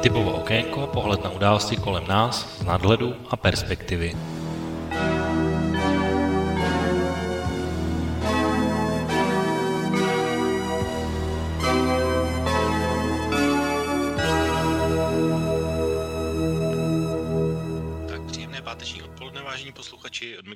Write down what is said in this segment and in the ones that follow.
Typovo okénko, pohled na události kolem nás z nadhledu a perspektivy.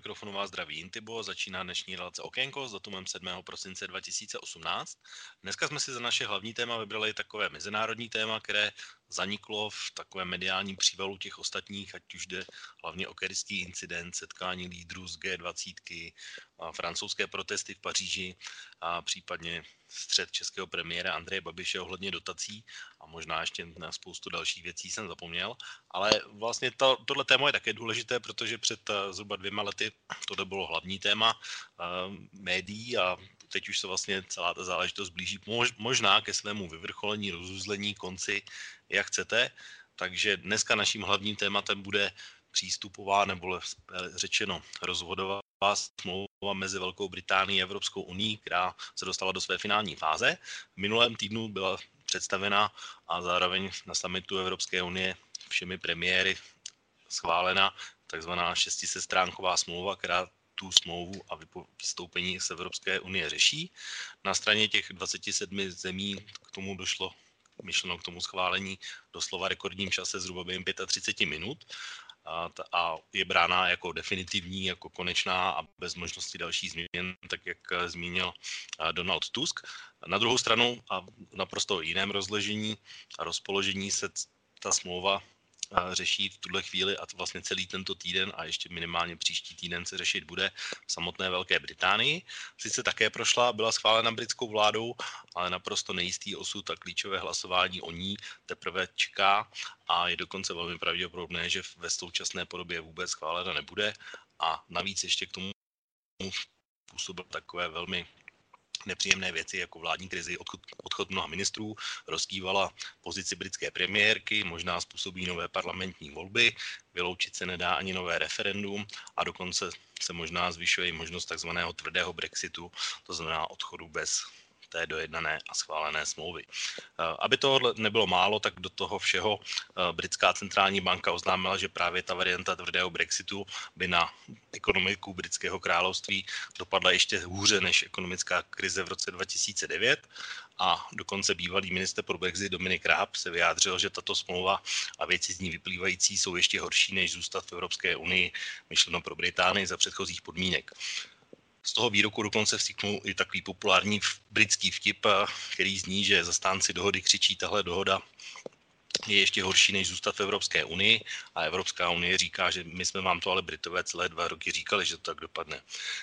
Mikrofonu vás zdraví Intibo. Začíná dnešní relace Okénko s datumem 7. prosince 2018. Dneska jsme si za naše hlavní téma vybrali takové mezinárodní téma, které zaniklo v takovém mediálním přívalu těch ostatních, ať už jde hlavně o kerský incident, setkání lídrů z G20, a francouzské protesty v Paříži a případně střed českého premiéra Andreje Babiše ohledně dotací a možná ještě na spoustu dalších věcí jsem zapomněl. Ale vlastně to, tohle téma je také důležité, protože před uh, zhruba dvěma lety tohle bylo hlavní téma uh, médií a teď už se vlastně celá ta záležitost blíží mož, možná ke svému vyvrcholení, rozuzlení, konci, jak chcete. Takže dneska naším hlavním tématem bude přístupová nebo řečeno rozvodová smlouva mezi Velkou Británií a Evropskou unii, která se dostala do své finální fáze. V minulém týdnu byla představena a zároveň na summitu Evropské unie všemi premiéry schválena takzvaná šestisestránková smlouva, která tu smlouvu a vystoupení z Evropské unie řeší. Na straně těch 27 zemí k tomu došlo myšleno k tomu schválení doslova rekordním čase zhruba během 35 minut a, a je brána jako definitivní, jako konečná a bez možnosti další změn, tak jak zmínil Donald Tusk. Na druhou stranu a naprosto jiném rozležení a rozpoložení se ta smlouva řeší v tuhle chvíli a to vlastně celý tento týden a ještě minimálně příští týden se řešit bude v samotné Velké Británii. Sice také prošla, byla schválena britskou vládou, ale naprosto nejistý osud a klíčové hlasování o ní teprve čeká a je dokonce velmi pravděpodobné, že ve současné podobě vůbec schválena nebude a navíc ještě k tomu působil takové velmi nepříjemné věci jako vládní krizi, odchod, odchod mnoha ministrů, rozkývala pozici britské premiérky, možná způsobí nové parlamentní volby, vyloučit se nedá ani nové referendum a dokonce se možná zvyšuje i možnost takzvaného tvrdého Brexitu, to znamená odchodu bez té dojednané a schválené smlouvy. Eh, aby toho nebylo málo, tak do toho všeho eh, britská centrální banka oznámila, že právě ta varianta tvrdého Brexitu by na ekonomiku britského království dopadla ještě hůře než ekonomická krize v roce 2009 a dokonce bývalý minister pro Brexit Dominik Raab se vyjádřil, že tato smlouva a věci z ní vyplývající jsou ještě horší, než zůstat v Evropské unii, myšleno pro Británii za předchozích podmínek. Z toho výroku dokonce vstíknul i takový populární britský vtip, který zní, že zastánci dohody křičí, tahle dohoda je ještě horší, než zůstat v Evropské unii a Evropská unie říká, že my jsme vám to ale Britové celé dva roky říkali, že to tak dopadne.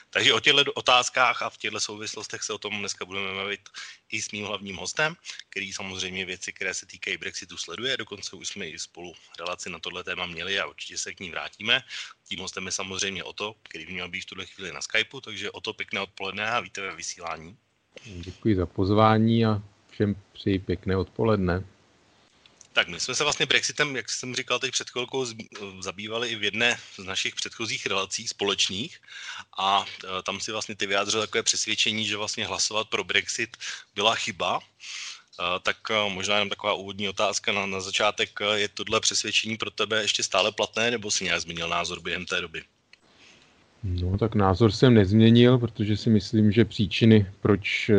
Takže o těchto otázkách a v těchto souvislostech se o tom dneska budeme mluvit i s mým hlavním hostem, který samozřejmě věci, které se týkají Brexitu, sleduje. Dokonce už jsme i spolu relaci na tohle téma měli a určitě se k ní vrátíme. Tím hostem je samozřejmě Oto, který měl být v tuhle chvíli na Skypeu, takže Oto pěkné odpoledne a víte ve vysílání. Děkuji za pozvání a všem přeji pěkné odpoledne. Tak my jsme se vlastně Brexitem, jak jsem říkal teď před chvilkou, zabývali i v jedné z našich předchozích relací společných a e, tam si vlastně ty vyjádřil takové přesvědčení, že vlastně hlasovat pro Brexit byla chyba. E, tak e, možná jenom taková úvodní otázka na, na začátek. Je tohle přesvědčení pro tebe ještě stále platné, nebo si nějak změnil názor během té doby? No tak názor jsem nezměnil, protože si myslím, že příčiny, proč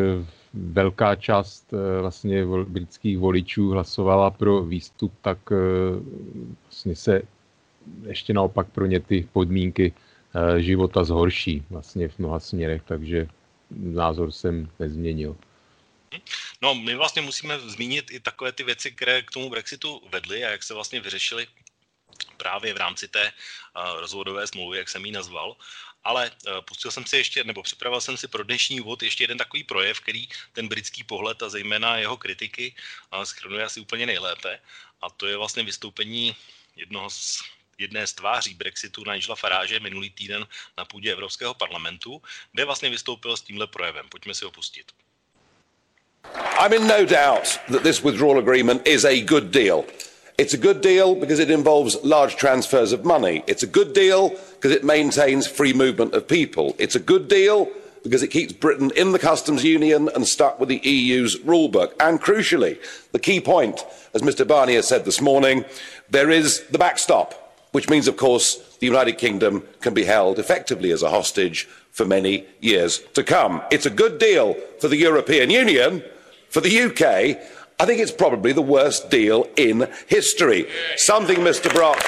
velká část eh, vlastně britských voličů hlasovala pro výstup, tak eh, vlastně se ještě naopak pro ně ty podmínky eh, života zhorší vlastně v mnoha směrech, takže názor jsem nezměnil. No, my vlastně musíme zmínit i takové ty věci, které k tomu Brexitu vedly a jak se vlastně vyřešily právě v rámci té rozvodové smlouvy, jak jsem ji nazval ale uh, pustil jsem si ještě, nebo připravil jsem si pro dnešní úvod ještě jeden takový projev, který ten britský pohled a zejména jeho kritiky uh, schrnuje asi úplně nejlépe. A to je vlastně vystoupení jednoho z jedné z tváří Brexitu Nigela Farage minulý týden na půdě Evropského parlamentu, kde vlastně vystoupil s tímhle projevem. Pojďme si ho pustit. I'm in no doubt that this withdrawal agreement is a good deal. It's a good deal because it involves large transfers of money. It's a good deal because it maintains free movement of people. It's a good deal because it keeps Britain in the customs union and stuck with the EU's rulebook. And crucially, the key point, as Mr Barnier said this morning, there is the backstop, which means, of course, the United Kingdom can be held effectively as a hostage for many years to come. It's a good deal for the European Union. For the UK, I think it's probably the worst deal in history. Something, Mr Brock,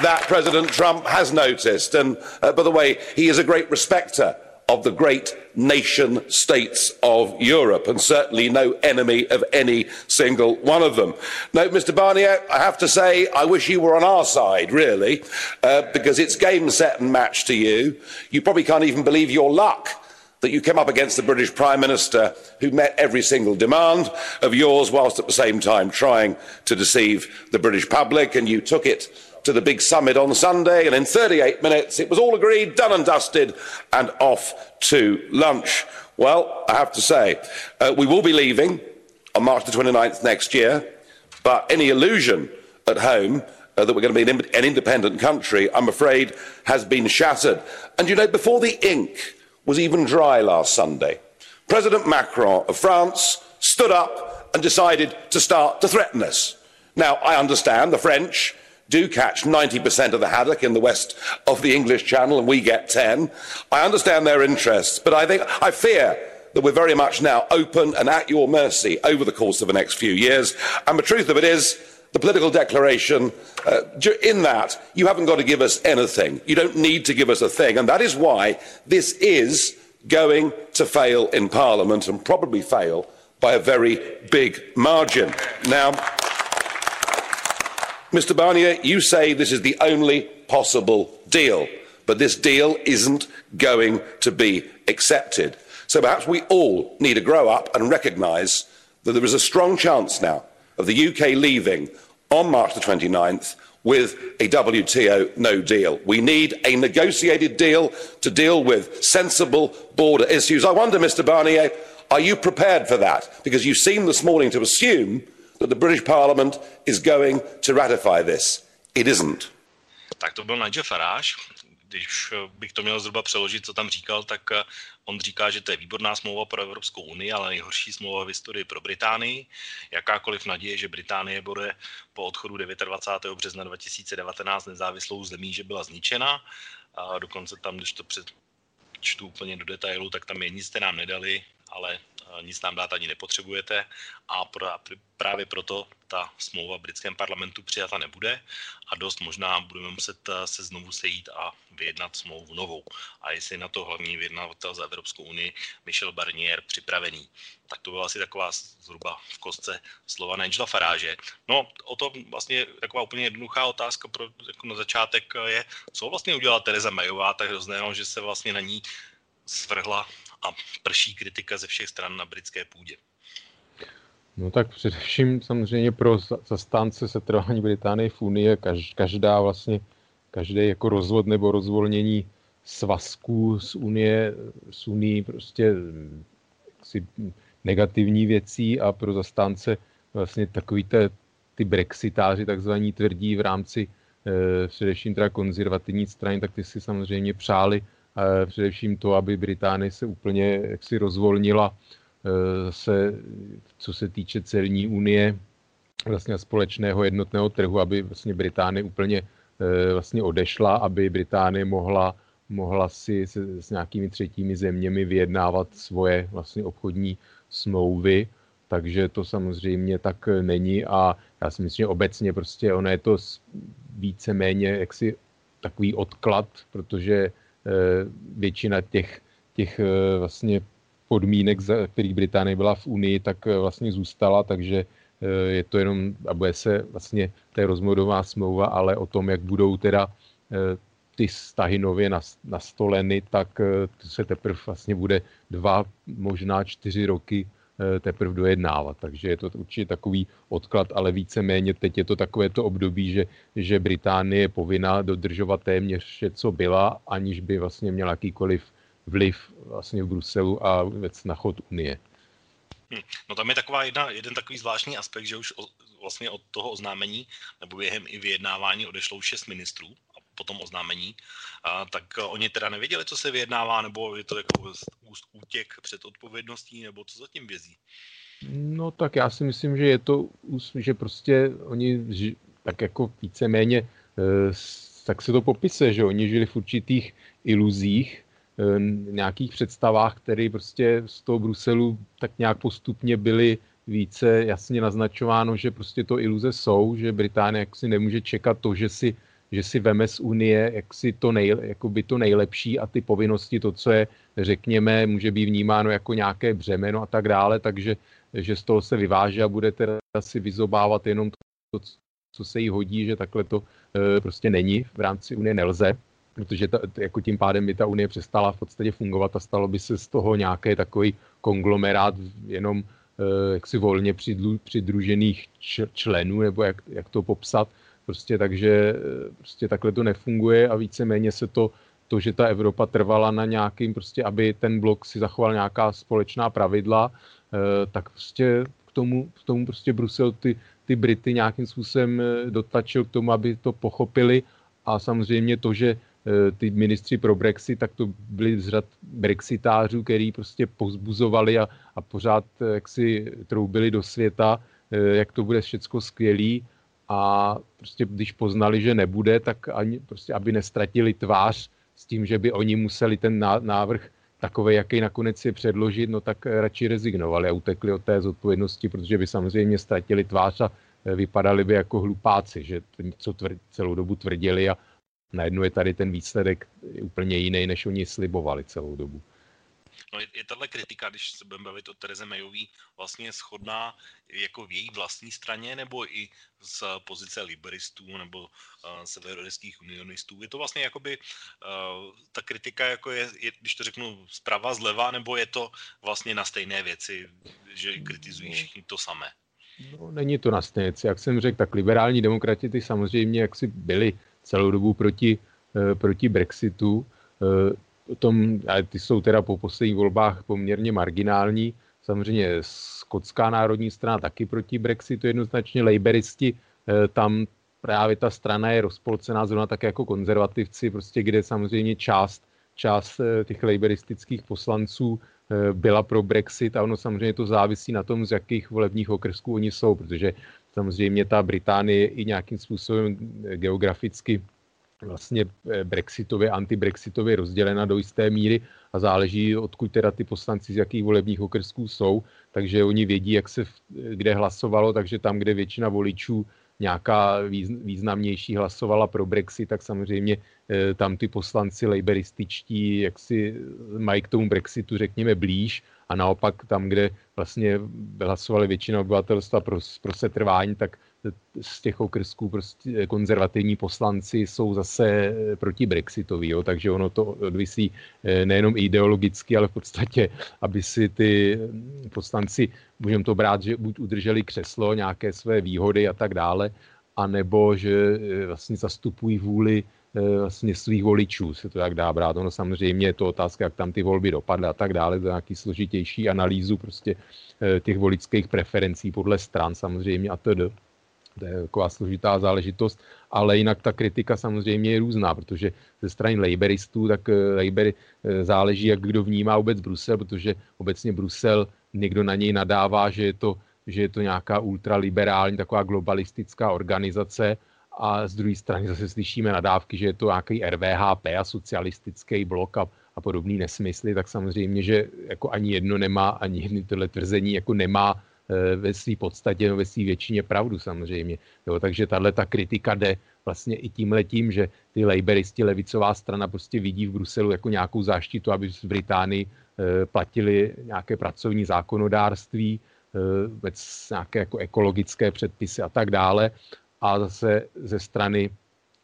that President Trump has noticed. And uh, by the way, he is a great respecter of the great nation states of Europe, and certainly no enemy of any single one of them. No, Mr. Barnier, I have to say, I wish you were on our side, really, uh, because it's game, set, and match to you. You probably can't even believe your luck that you came up against the British Prime Minister who met every single demand of yours whilst at the same time trying to deceive the British public, and you took it to the big summit on Sunday, and in 38 minutes it was all agreed, done and dusted, and off to lunch. Well, I have to say, uh, we will be leaving on March the 29th next year, but any illusion at home uh, that we're going to be an, an independent country, I'm afraid, has been shattered. And you know, before the ink was even dry last Sunday, President Macron of France stood up and decided to start to threaten us. Now, I understand the French do catch 90% of the haddock in the west of the English Channel and we get 10. I understand their interests, but I think I fear that we're very much now open and at your mercy over the course of the next few years. And the truth of it is, the political declaration, uh, in that, you haven't got to give us anything. You don't need to give us a thing. And that is why this is going to fail in Parliament and probably fail by a very big margin. Now, Mr Barnier, you say this is the only possible deal, but this deal isn't going to be accepted. So perhaps we all need to grow up and recognise that there is a strong chance now of the UK leaving on March the 29th with a WTO no deal. We need a negotiated deal to deal with sensible border issues. I wonder, Mr Barnier, are you prepared for that? Because you seem this morning to assume that the British Parliament is going to ratify this. It isn't. Tak to byl Nigel Farage. Když bych to měl zhruba přeložit, co tam říkal, tak eh, on říká, že to je výborná smlouva pro Evropskou unii, ale nejhorší smlouva v historii pro Británii. Jakákoliv naděje, že Británie bude po odchodu 29. března 2019 nezávislou zemí, že byla zničena. A dokonce tam, když to přečtu úplně do detailu, tak tam je nic jste nám nedali, ale nic nám dát ani nepotřebujete a právě proto ta smlouva v britském parlamentu přijata nebude a dost možná budeme muset eh, se znovu sejít a vyjednat smlouvu novou. A jestli na to hlavní vyjednavatel za Evropskou unii Michel Barnier připravený. Tak to byla asi taková zhruba v kostce slova Nigela Faráže. No, o to vlastně taková úplně jednoduchá otázka pro, jako na začátek je, co vlastně udělala Tereza Mayová tak hrozného, že se vlastně na ní svrhla a prší kritika ze všech stran na britské půdě. No tak především samozřejmě pro zastánce setrvání Británie v Unii každá vlastně, každý jako rozvod nebo rozvolnění svazků z Unie, z Unii prostě si negativní věcí a pro zastánce vlastně takový te, ty brexitáři takzvaní tvrdí v rámci e, především teda konzervativní strany, tak ty si samozřejmě přáli především to, aby Británie se úplně jaksi rozvolnila e, se, co se týče celní unie, vlastně společného jednotného trhu, aby vlastně Británie úplně e, vlastně odešla, aby Británie mohla, mohla si se, s nějakými třetími zeměmi vyjednávat svoje vlastně obchodní smlouvy, takže to samozřejmě tak není a já si myslím, že obecně prostě ono je to více-méně jaksi takový odklad, protože Eh, většina těch, těch eh, vlastně podmínek, za kterých Británie byla v Unii, tak eh, vlastně zůstala, takže je to jenom, a bude se vlastně, to je rozmodová smlouva, ale o tom, jak budou teda ty vztahy nově nastoleny, tak se teprve vlastně bude dva, možná čtyři roky Eh, teprve dojednávat. Takže je to určitě takový odklad, ale víceméně teď je to takové to období, že, že Británie je povinná dodržovat téměř vše, co byla, aniž by vlastně měla jakýkoliv vliv vlastně v Bruselu a vůbec na chod Unie. Hm. No tam je taková jedna, jeden takový zvláštní aspekt, že už o, vlastně od toho oznámení nebo během i vyjednávání odešlo šest ministrů po tom oznámení, a, tak oni teda nevěděli, co se vyjednává, nebo je to jako útěk před odpovědností, nebo co zatím vězí? No tak já si myslím, že je to, že prostě oni tak jako víceméně, eh, tak se to popisuje, že oni žili v určitých iluzích, eh, nějakých představách, které prostě z toho Bruselu tak nějak postupně byly více jasně naznačováno, že prostě to iluze jsou, že Británie jaksi nemůže čekat to, že si, že si veme z Unie jaksi to, nej, jakoby to nejlepší a ty povinnosti, to, co je, řekněme, může být vnímáno jako nějaké břemeno a tak dále, takže že z toho se vyváže a bude teda si vyzobávat jenom to, co se jí hodí, že takhle to e, prostě není, v rámci Unie nelze, protože ta, jako tím pádem by ta Unie přestala v podstatě fungovat a stalo by se z toho nějaký takový konglomerát jenom e, jaksi volně přidlu, přidružených členů, nebo jak, jak to popsat, prostě takže e, prostě takhle to nefunguje a víceméně se to to, že ta Evropa trvala na nějakým, prostě aby ten blok si zachoval nějaká společná pravidla, Eh, tak prostě k tomu, k tomu prostě Brusel ty, ty Brity nějakým způsobem eh, dotlačil k tomu, aby to pochopili. A samozřejmě to, že eh, ty ministři pro Brexit, tak to byli z řad brexitářů, který prostě pozbuzovali a, a pořád jak si troubili do světa, jak to bude všecko skvělý a prostě když poznali, že nebude, tak ani prostě, aby nestratili tvář s tím, že by oni museli ten návrh takové, jaký nakonec je předložit, no tak radši rezignovali a utekli od té zodpovědnosti, protože by samozřejmě ztratili tvář a e, vypadali by jako hlupáci, že co tvr, celou dobu tvrdili a najednou je tady ten výsledek úplně jiný, než oni slibovali celou dobu. No je, je tahle kritika, když se budeme bavit o Tereze Mayový, vlastně schodná jako v její vlastní straně, nebo i z pozice liberistů nebo uh, severoirských unionistů? Je to vlastně jakoby, uh, ta kritika jako je, je, když to řeknu zprava, zleva, nebo je to vlastně na stejné věci, že kritizují všichni to samé? No, není to na stejné věci. Jak jsem řekl, tak liberální demokrati ty samozřejmě jaksi byli celou dobu proti, uh, proti Brexitu. Uh, tom, ale ty jsou teda po posledních volbách poměrně marginální. Samozřejmě skotská národní strana taky proti Brexitu, jednoznačně laboristi, eh, tam právě ta strana je rozpolcená zrovna tak jako konzervativci, prostě kde samozřejmě část, část eh, těch laboristických poslanců eh, byla pro Brexit a ono samozřejmě to závisí na tom, z jakých volebních okrsků oni jsou, protože samozřejmě ta Británie i nějakým způsobem geograficky vlastně eh, brexitově, antibrexitově rozdělena do jisté míry a záleží, odkud teda ty poslanci z jakých volebních okrsků jsou, takže oni vědí, jak se kde hlasovalo, takže tam, kde většina voličů nějaká významnější hlasovala pro Brexit, tak samozřejmě eh, tam ty poslanci laborističtí, jak si mají k tomu Brexitu, řekněme, blíž. A naopak tam, kde vlastně hlasovali většina obyvatelstva pro, pro setrvání, tak z těch okrsků prostě konzervativní poslanci jsou zase proti Brexitovi, jo, takže ono to odvisí eh, nejenom ideologicky, ale v podstatě, aby si ty poslanci, můžeme to brát, že buď udrželi křeslo, nějaké své výhody a tak dále, anebo že eh, vlastně zastupují vůli eh, vlastně svých voličů, se to jak dá brát. Ono samozřejmě je to otázka, jak tam ty volby dopadly a tak dále, to je nějaký složitější analýzu prostě těch voličských preferencí podle stran samozřejmě a tedy. To je taková složitá záležitost, ale jinak ta kritika samozřejmě je různá, protože ze strany laboristů, tak eh, Labour eh, záleží, jak kdo vnímá vůbec Brusel, protože obecně Brusel někdo na něj nadává, že je to, že je to nějaká ultraliberální, taková globalistická organizace. A z druhé strany zase slyšíme nadávky, že je to nějaký RVHP a socialistický blok a, a podobný nesmysly, tak samozřejmě, že jako ani jedno nemá, ani jedno tohle tvrzení jako nemá ve své podstatě, no ve své většině pravdu samozřejmě. Jo, takže tahle ta kritika jde vlastně i tím letím, že ty laboristi, levicová strana prostě vidí v Bruselu jako nějakou záštitu, aby v Británii e, platili nějaké pracovní zákonodárství, e, vůbec nějaké jako ekologické předpisy a tak dále. A zase ze strany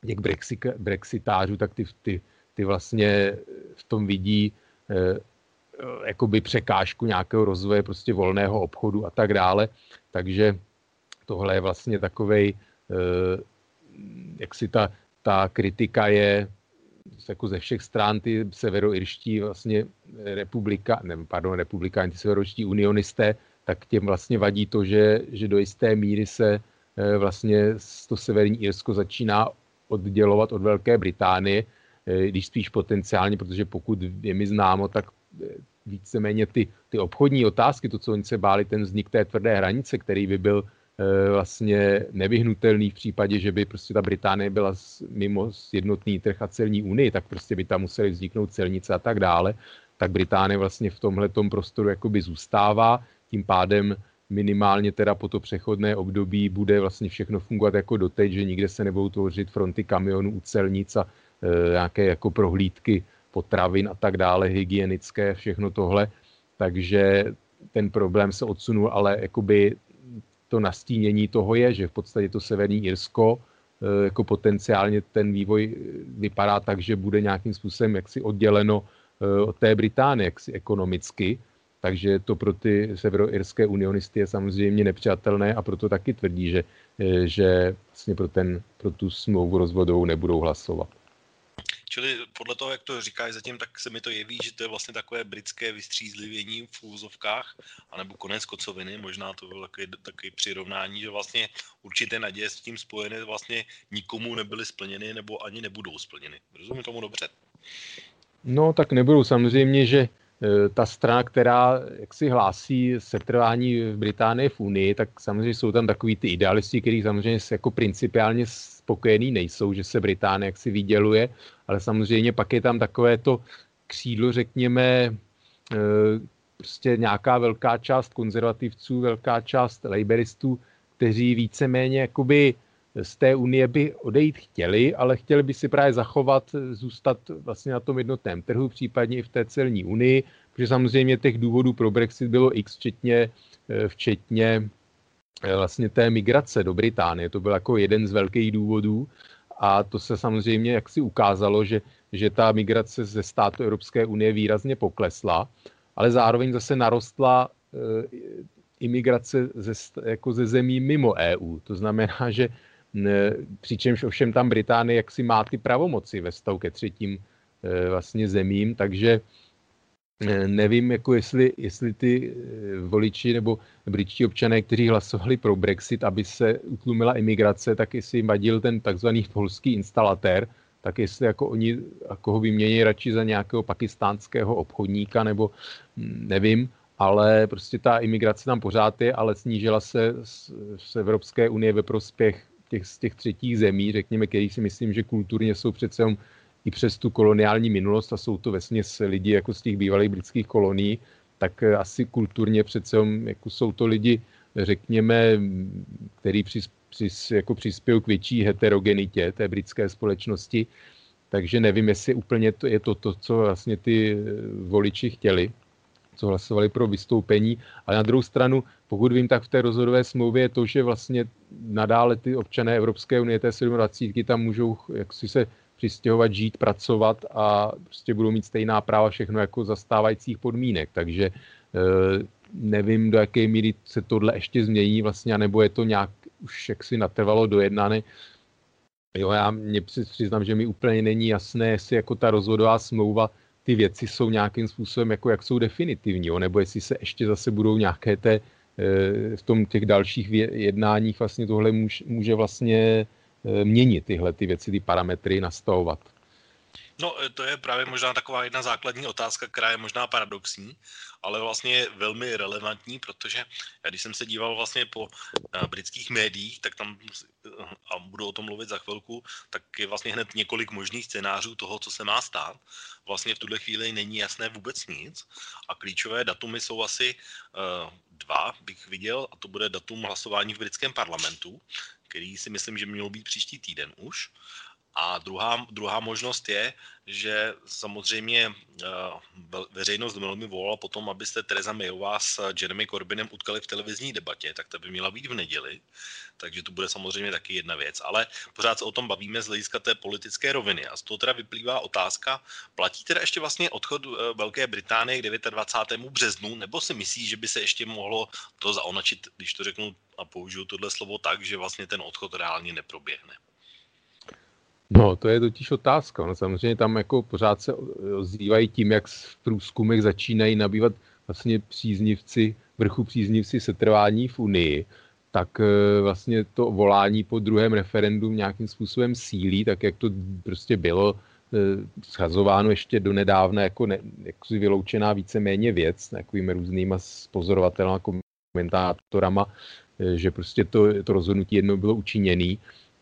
těch brexitářů, tak ty, ty, ty vlastně v tom vidí Eh, jakoby překážku nějakého rozvoje prostě volného obchodu a tak dále. Takže tohle je vlastně takovej, eh, jak si ta, ta kritika je jako ze všech stran ty severoirští vlastně republika, ne, pardon, republikáni, ty severoirští unionisté, tak těm vlastně vadí to, že, že do jisté míry se eh, vlastně to severní Irsko začíná oddělovat od Velké Británie, když spíš potenciálně, protože pokud je mi známo, tak víceméně ty, ty obchodní otázky, to, co oni se báli, ten vznik té tvrdé hranice, který by byl e, vlastně nevyhnutelný v případě, že by prostě ta Británie byla mimo jednotný trh a celní unii, tak prostě by tam museli vzniknout celnice a tak dále, tak Británie vlastně v tomhle prostoru jakoby zůstává, tím pádem minimálně teda po to přechodné období bude vlastně všechno fungovat jako doteď, že nikde se nebudou tvořit fronty kamionů u celnic a e, nějaké jako prohlídky potravin a tak dále, hygienické, všechno tohle. Takže ten problém se odsunul, ale jakoby to nastínění toho je, že v podstatě to Severní Irsko e, jako potenciálně ten vývoj vypadá tak, že bude nějakým způsobem jaksi odděleno e, od té Británie jaksi ekonomicky, takže to pro ty severoirské unionisty je samozřejmě nepřátelné a proto taky tvrdí, že, eh, že vlastně pro, ten, pro tu smlouvu rozvodovou nebudou hlasovat. Čili podle toho, jak to říkáš zatím, tak se mi to jeví, že to je vlastně takové britské vystřízlivění v úzovkách, anebo konec kocoviny, možná to bylo takový, takový přirovnání, že vlastně určité naděje s tím spojené vlastně nikomu nebyly splněny nebo ani nebudou splněny. Rozumím tomu dobře? No tak nebudou samozřejmě, že ta strana, která jak si hlásí setrvání v Británii v Unii, tak samozřejmě jsou tam takový ty idealisti, kteří samozřejmě jako principiálně spokojení nejsou, že se Británie jaksi vyděluje, ale samozřejmě pak je tam takové to křídlo, řekněme, eh, prostě nějaká velká část konzervativců, velká část laboristů, kteří víceméně jakoby z té unie by odejít chtěli, ale chtěli by si právě zachovat, zůstat vlastně na tom jednotném trhu, případně i v té celní unii, protože samozřejmě těch důvodů pro Brexit bylo x, včetně, eh, včetně eh, vlastně té migrace do Británie. To byl jako jeden z velkých důvodů a to se samozřejmě jak si ukázalo, že, že ta migrace ze státu Evropské unie výrazně poklesla, ale zároveň zase narostla e, imigrace ze, jako ze zemí mimo EU. To znamená, že přičemž ovšem tam Británie jaksi má ty pravomoci ve stavu ke třetím e, vlastně zemím, takže e, nevím, jako jestli, jestli ty e, voliči nebo britští občané, kteří hlasovali pro Brexit, aby se utlumila imigrace, tak jestli jim vadil ten takzvaný polský instalatér, tak jestli jako oni jako ho vymění radši za nějakého pakistánského obchodníka, nebo hm, nevím, ale prostě ta imigrace tam pořád je, ale snížila se z, z Evropské unie ve prospěch těch, z těch třetích zemí, řekněme, kterých si myslím, že kulturně jsou přece i přes tu koloniální minulost a jsou to vesměs lidi jako z těch bývalých britských kolonií, tak eh, asi kulturně přece jako jsou to lidi, řekněme, který přis, přis, jako přispěl k větší heterogenitě té britské společnosti. Takže nevím, jestli úplně to je to, to co vlastně ty eh, voliči chtěli co hlasovali pro vystoupení. Ale na druhou stranu, pokud vím, tak v té rozhodové smlouvě je to, že vlastně nadále ty občané Evropské unie, té 27, tam můžou jaksi se přistěhovat, žít, pracovat a prostě budou mít stejná práva všechno jako zastávajících podmínek. Takže e, nevím, do jaké míry se tohle ještě změní vlastně, nebo je to nějak už jaksi natrvalo dojednané. Jo, já mě přiznám, že mi úplně není jasné, jestli jako ta rozvodová smlouva ty věci jsou nějakým způsobem, jako jak jsou definitivní, jo? nebo jestli se ještě zase budou nějaké té, eh, v tom těch dalších jednáních vlastně tohle může, může vlastně eh, měnit tyhle ty věci, ty parametry nastavovat. No, e, to je právě možná taková jedna základní otázka, která je možná paradoxní, ale vlastně je velmi relevantní, protože já když jsem se díval vlastně po britských médiích, tak tam, uh, a budu o tom mluvit za chvilku, tak je vlastně hned několik možných scénářů toho, co se má stát. Vlastně v tuhle chvíli není jasné vůbec nic a klíčové datumy jsou asi uh, dva, bych viděl, a to bude datum hlasování v britském parlamentu, který si myslím, že měl být příští týden už. A druhá, druhá možnost je, že samozřejmě uh, veřejnost velmi volala potom, abyste Teresa Mayová s Jeremy Corbynem utkali v televizní debatě, tak to by měla být v neděli, takže to bude samozřejmě taky jedna věc. Ale pořád se o tom bavíme z hlediska té politické roviny a z toho teda vyplývá otázka, platí teda ještě vlastně odchod uh, Velké Británie k 29. březnu, nebo si myslí, že by se ještě mohlo to zaonačit, když to řeknu a použiju tohle slovo tak, že vlastně ten odchod reálně neproběhne? No, to je totiž otázka. No, samozřejmě tam jako pořád se ozývají tím, jak v průzkumech začínají nabývat vlastně příznivci, vrchu příznivci setrvání v Unii. tak vlastně to volání po druhém referendu nějakým způsobem sílí, tak jak to prostě bylo schazováno ještě do nedávna jako, ne, jako vyloučená víceméně věc takovými různýma pozorovatelnými komentátorama, že prostě to, to rozhodnutí jednou bylo učiněné,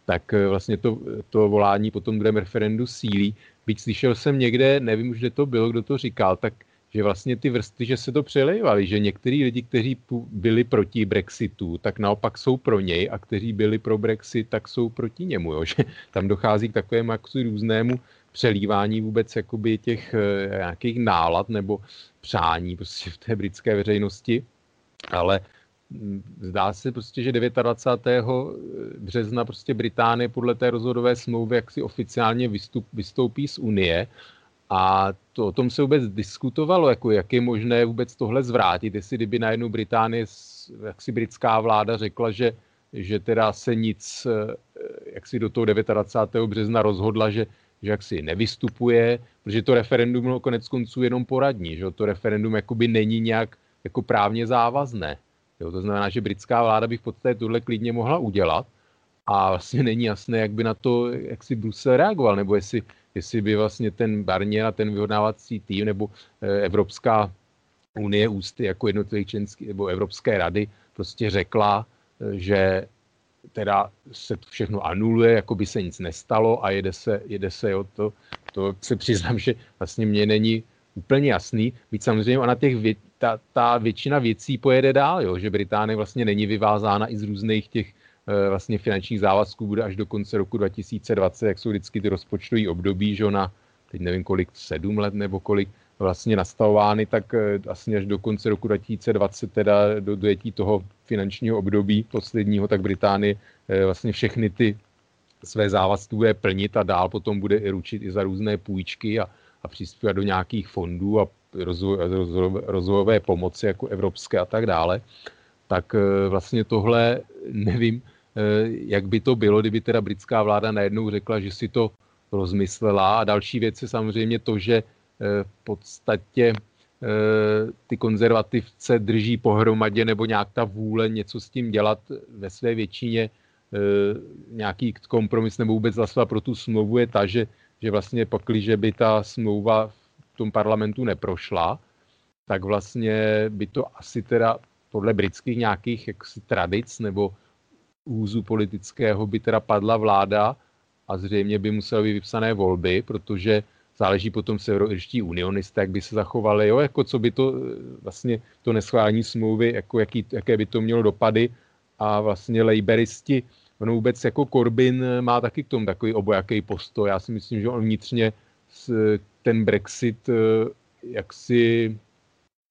tak vlastně to, to volání po tom druhém referendu sílí. Byť slyšel jsem někde, nevím už, kde to bylo, kdo to říkal, tak že vlastně ty vrsty, že se to přelejvaly, že některý lidi, kteří byli proti Brexitu, tak naopak jsou pro něj a kteří byli pro Brexit, tak jsou proti němu, jo? že tam dochází k takovému jako různému přelívání vůbec jakoby těch eh, nějakých nálad nebo přání prostě v té britské veřejnosti, ale zdá se prostě, že 29. března prostě Británie podle té rozhodové smlouvy jaksi oficiálně vystup, vystoupí z Unie a to, o tom se vůbec diskutovalo, jako jak je možné vůbec tohle zvrátit, jestli kdyby najednou Británie, jak si britská vláda řekla, že, že teda se nic, eh, jak si do toho 29. března rozhodla, že, že jak si nevystupuje, protože to referendum bylo konec konců jenom poradní, že to referendum jakoby není nějak jako právně závazné. Jo, to znamená, že britská vláda by v podstatě tohle klidně mohla udělat a vlastně není jasné, jak by na to, jak si Brusel reagoval, nebo jestli, jestli by vlastně ten Barnier a ten vyhodnávací tým nebo eh, Evropská unie ústy jako jednotlivých členských nebo Evropské rady prostě řekla, eh, že teda se to všechno anuluje, jako by se nic nestalo a jede se, jede se o to, to se přiznám, že vlastně mě není úplně jasný. Byť samozřejmě ona těch ta, ta většina věcí pojede dál, jo, že Británie vlastně není vyvázána i z různých těch e, vlastně finančních závazků, bude až do konce roku 2020, jak jsou vždycky ty rozpočtové období, že ona, teď nevím kolik, sedm let nebo kolik, vlastně nastavovány, tak eh, vlastně až do konce roku 2020, teda do dojetí toho finančního období posledního, tak Británie eh, vlastně všechny ty své závazky bude plnit a dál potom bude i ručit i za různé půjčky a, a přispívat do nějakých fondů a rozvojové pomoci jako evropské a tak dále. Tak eh, vlastně tohle nevím, jak by to bylo, kdyby teda britská vláda najednou řekla, že si to rozmyslela. A další věc je samozřejmě to, že v podstatě eh, ty konzervativce drží pohromadě nebo nějak ta vůle něco s tím dělat ve své většině eh, nějaký kompromis nebo vůbec hlasovat pro tu smlouvu je ta, že, že vlastně pakli, že by ta smlouva v tom parlamentu neprošla, tak vlastně by to asi teda podle britských nějakých jaksi tradic nebo úzu politického by teda padla vláda a zřejmě by musely být vypsané volby, protože záleží potom severoirští unionisté, jak by se zachovali, jo, jako co by to vlastně to neschválení smlouvy, jako jaký, jaké by to mělo dopady a vlastně lejberisti, ono vůbec jako Corbyn má taky k tomu takový obojaký postoj. Já si myslím, že on vnitřně ten Brexit eh, jaksi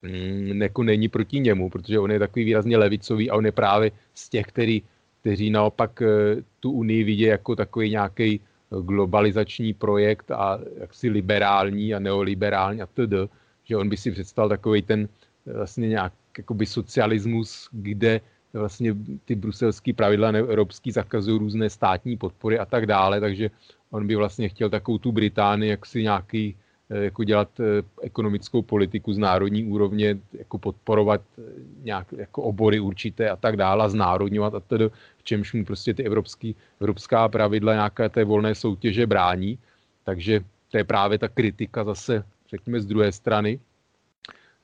mm, jako není proti němu, protože on je takový výrazně levicový a on je právě z těch, který, kteří naopak eh, tu Unii vidí jako takový nějaký globalizační projekt a jaksi liberální a neoliberální a td., že on by si představil takový ten eh, vlastně nějak jakoby socialismus, kde vlastně ty bruselské pravidla evropský zakazují různé státní podpory a tak dále, takže on by vlastně chtěl takovou tu Británii jaksi nějaký jako dělat eh, ekonomickou politiku z národní úrovně, jako podporovat eh, nějak jako obory určité a tak dále, znárodňovat a tedy, v čemž mu prostě ty evropský, evropská pravidla nějaké té volné soutěže brání. Takže to je právě ta kritika zase, řekněme, z druhé strany.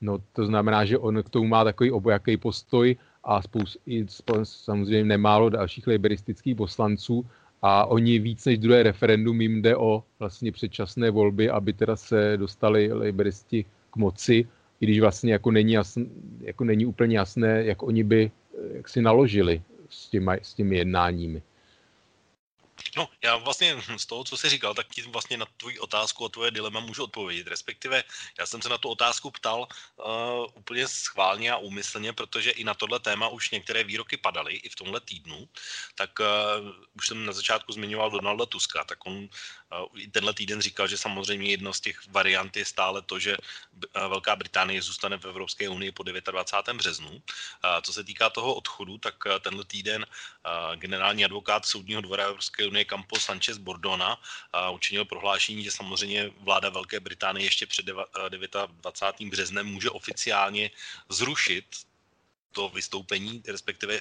No to znamená, že on k tomu má takový obojaký postoj a spoust, i samozřejmě nemálo dalších liberistických poslanců, a oni víc než druhé referendum jim jde o vlastně předčasné volby, aby teda se dostali liberisti k moci, i když vlastně jako není, jasn, jako není úplně jasné, jak oni by jak si naložili s těmi, s těmi jednáními. No, já vlastně z toho, co jsi říkal, tak ti vlastně na tvoji otázku a tvoje dilema můžu odpovědět. Respektive já jsem se na tu otázku ptal uh, úplně schválně a úmyslně, protože i na tohle téma už některé výroky padaly i v tomhle týdnu. Tak uh, už jsem na začátku zmiňoval Donalda Tuska, tak on tenhle týden říkal, že samozřejmě jedna z těch variant je stále to, že Velká Británie zůstane v Evropské unii po 29. březnu. Co se týká toho odchodu, tak tenhle týden generální advokát Soudního dvora Evropské unie Campos Sanchez Bordona učinil prohlášení, že samozřejmě vláda Velké Británie ještě před 29. březnem může oficiálně zrušit to vystoupení, respektive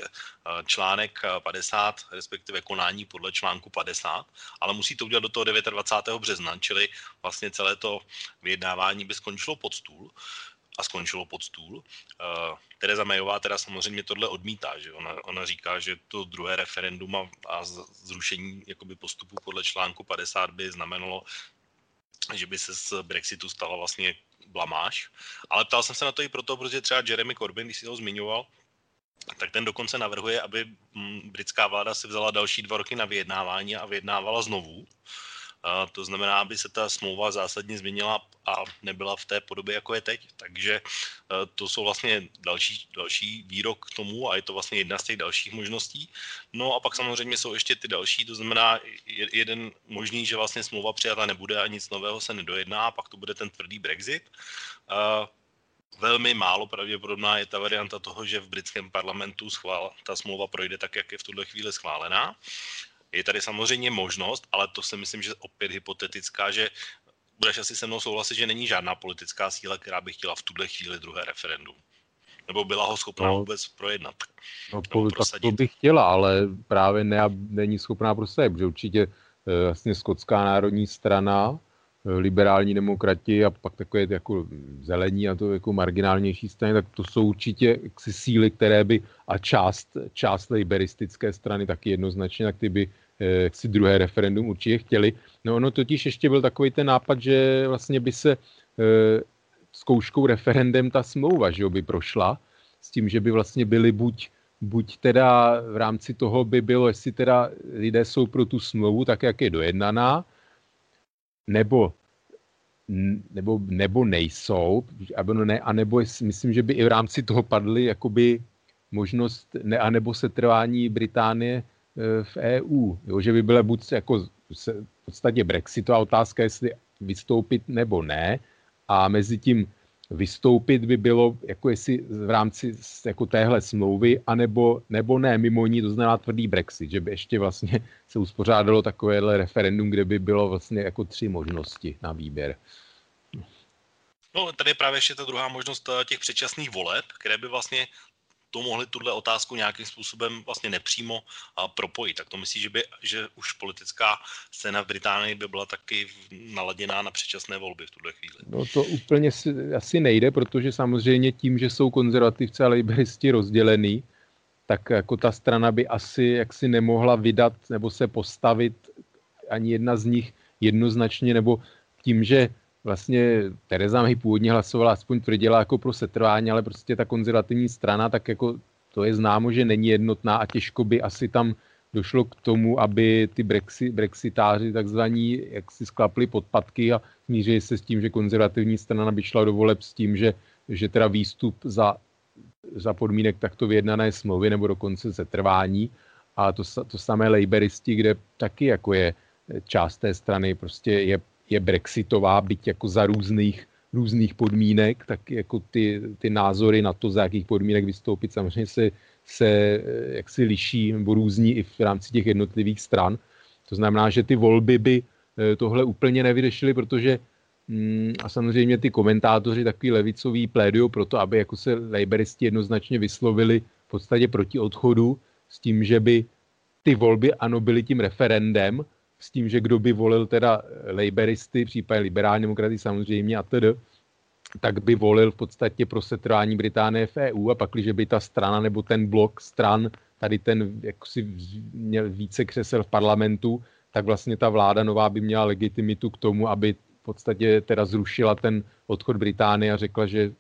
článek 50, respektive konání podle článku 50, ale musí to udělat do toho 29. března, čili vlastně celé to vyjednávání by skončilo pod stůl a skončilo pod stůl. Uh, Tereza Mayová teda samozřejmě tohle odmítá, že ona, ona říká, že to druhé referendum a, a zrušení jakoby postupu podle článku 50 by znamenalo, že by se z Brexitu stala vlastně blamáž. Ale ptal jsem se na to i proto, protože třeba Jeremy Corbyn, když si ho zmiňoval, tak ten dokonce navrhuje, aby mm, britská vláda si vzala další dva roky na vyjednávání a vyjednávala znovu. To znamená, aby se ta smlouva zásadně změnila a nebyla v té podobě, jako je teď. Takže e, to jsou vlastně další, další výrok k tomu a je to vlastně jedna z těch dalších možností. No a pak samozřejmě jsou ještě ty další, to znamená jeden možný, že vlastně smlouva přijata nebude a nic nového se nedojedná a pak to bude ten tvrdý Brexit. Velmi málo pravděpodobná je ta varianta toho, že v britském parlamentu schvál, ta smlouva projde tak, jak je v tuhle chvíli schválená. Je tady samozřejmě možnost, ale to si myslím, že opět hypotetická, že budeš asi se mnou souhlasit, že není žádná politická síla, která by chtěla v tuhle chvíli druhé referendum. Nebo byla ho schopná no, vůbec projednat. No, po, tak to bych chtěla, ale právě ne, není schopná prosadit, protože určitě eh, vlastně skotská národní strana, liberální demokrati a pak takové jako zelení a to jako marginálnější strany, tak to jsou určitě síly, které by a část, část liberistické strany taky jednoznačně, tak ty by jak si druhé referendum určitě chtěli. No ono totiž ještě byl takový ten nápad, že vlastně by se e, zkouškou referendem ta smlouva, že by prošla, s tím, že by vlastně byly buď, buď teda v rámci toho by bylo, jestli teda lidé jsou pro tu smlouvu tak, jak je dojednaná, nebo nebo, nebo nejsou, no ne, a nebo myslím, že by i v rámci toho padly jakoby možnost, ne, anebo setrvání Británie E, v EU, jo, že by byla buď jako v podstatě Brexitová otázka, jestli vystoupit nebo ne, a mezi tím vystoupit by bylo, jako jestli v rámci jako téhle smlouvy, anebo nebo ne mimo ní, to znamená tvrdý Brexit, že by ještě vlastně se uspořádalo takovéhle referendum, kde by bylo vlastně jako tři možnosti na výběr. No, tady je právě ještě ta druhá možnost e, těch předčasných voleb, které by vlastně to mohli tuhle otázku nějakým způsobem vlastně nepřímo propojit. Tak to myslí, že, by, že už politická scéna v Británii by byla taky naladěná na předčasné volby v tuhle chvíli. No to úplně si, asi nejde, protože samozřejmě tím, že jsou konzervativci a laboristi rozdělený, tak jako ta strana by asi jaksi nemohla vydat nebo se postavit ani jedna z nich jednoznačně, nebo tím, že vlastně Tereza May původně hlasovala, aspoň tvrdila jako pro setrvání, ale prostě ta konzervativní strana, tak jako to je známo, že není jednotná a těžko by asi tam došlo k tomu, aby ty brexi, brexitáři takzvaní jak si sklapli podpatky a smířili se s tím, že konzervativní strana by šla do voleb s tím, že, že teda výstup za, za podmínek takto vyjednané smlouvy nebo dokonce setrvání. A to, to samé laboristi, kde taky jako je část té strany prostě je je brexitová, byť jako za různých, různých podmínek, tak jako ty, ty názory na to, za jakých podmínek vystoupit, samozřejmě se, se eh, jaksi liší nebo různí i v rámci těch jednotlivých stran. To znamená, že ty volby by eh, tohle úplně nevyřešily, protože mm, a samozřejmě ty komentátoři takový levicový plédují pro to, aby jako se laboristi jednoznačně vyslovili v podstatě proti odchodu s tím, že by ty volby ano byly tím referendem, s tím, že kdo by volil teda laboristy, případně liberální demokraty samozřejmě a tedy, tak by volil v podstatě pro setrvání Británie v EU a pak, když by ta strana nebo ten blok stran, tady ten jak si měl více křesel v parlamentu, tak vlastně ta vláda nová by měla legitimitu k tomu, aby v podstatě teda zrušila ten odchod Británie a řekla, že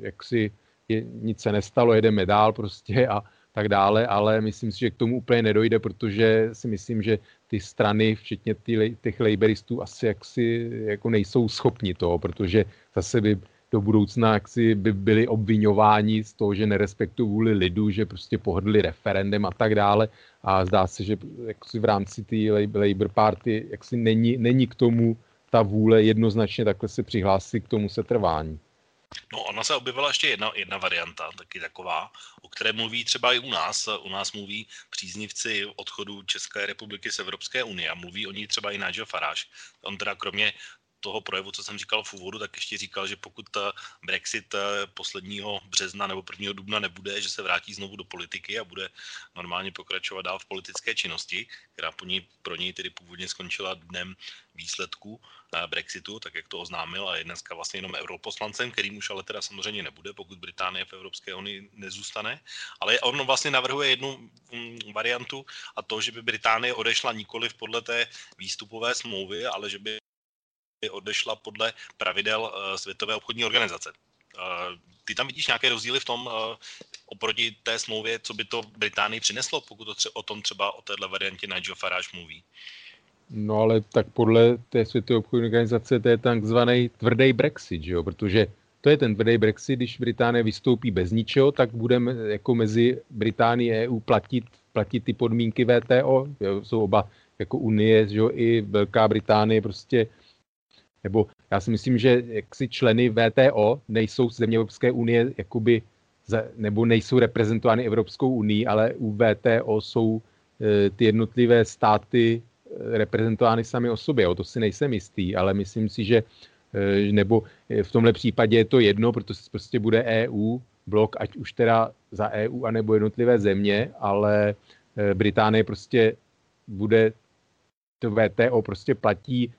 jak si je, nic se nestalo, jedeme dál prostě a tak dále, ale myslím si, že k tomu úplně nedojde, protože si myslím, že ty strany, včetně ty, těch laboristů, asi jaksi jako nejsou schopni toho, protože zase by do budoucna jaksi by byli obvinováni z toho, že nerespektují vůli lidu, že prostě pohrdli referendem a tak dále. A zdá se, že jaksi v rámci té Labour Party jaksi není, není k tomu ta vůle jednoznačně takhle se přihlásit k tomu setrvání. No, ona se objevila ještě jedna, jedna varianta, taky taková, o které mluví třeba i u nás. U nás mluví příznivci odchodu České republiky z Evropské unie a mluví o ní třeba i Nigel Farage. On teda kromě toho projevu, co jsem říkal v úvodu, tak ještě říkal, že pokud Brexit eh, posledního března nebo 1. dubna nebude, že se vrátí znovu do politiky a bude normálně pokračovat dál v politické činnosti, která po ní, pro něj tedy původně skončila dnem výsledku eh, Brexitu, tak jak to oznámil a je dneska vlastně jenom europoslancem, kterým už ale teda samozřejmě nebude, pokud Británie v Evropské unii nezůstane. Ale on vlastně navrhuje jednu mm, variantu a to, že by Británie odešla nikoli podle té výstupové smlouvy, ale že by odešla podle pravidel eh, Světové obchodní organizace. Eh, ty tam vidíš nějaké rozdíly v tom eh, oproti té smlouvě, co by to Británii přineslo, pokud to tře- o tom třeba o téhle variantě Nigel Farage mluví? No ale tak podle té Světové obchodní organizace to je takzvaný tvrdý Brexit, že jo? protože to je ten tvrdý Brexit, když Británie vystoupí bez ničeho, tak budeme jako mezi Británií a EU platit, platit ty podmínky VTO. Jo? Jsou oba jako Unie, že jo? i Velká Británie prostě nebo já si myslím, že jaksi členy VTO nejsou země Evropské unie jakoby, nebo nejsou reprezentovány Evropskou unii, ale u VTO jsou e, ty jednotlivé státy e, reprezentovány sami o sobě. O to si nejsem jistý, ale myslím si, že e, nebo v tomhle případě je to jedno, protože prostě bude EU, blok, ať už teda za EU, anebo jednotlivé země, ale Británie prostě bude to VTO prostě platí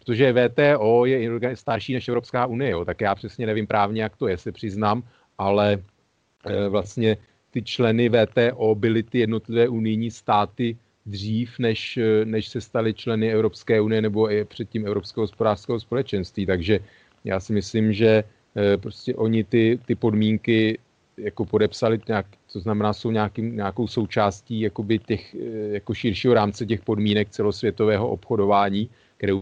protože VTO je starší než Evropská unie, jo, tak já přesně nevím právně, jak to je, se přiznám, ale e, vlastně ty členy VTO byly ty jednotlivé unijní státy dřív, než, než se staly členy Evropské unie nebo i předtím Evropského hospodářského společenství. Takže já si myslím, že e, prostě oni ty, ty podmínky jako podepsali, nějak, to znamená, jsou nějaký, nějakou součástí jakoby těch, jako širšího rámce těch podmínek celosvětového obchodování, které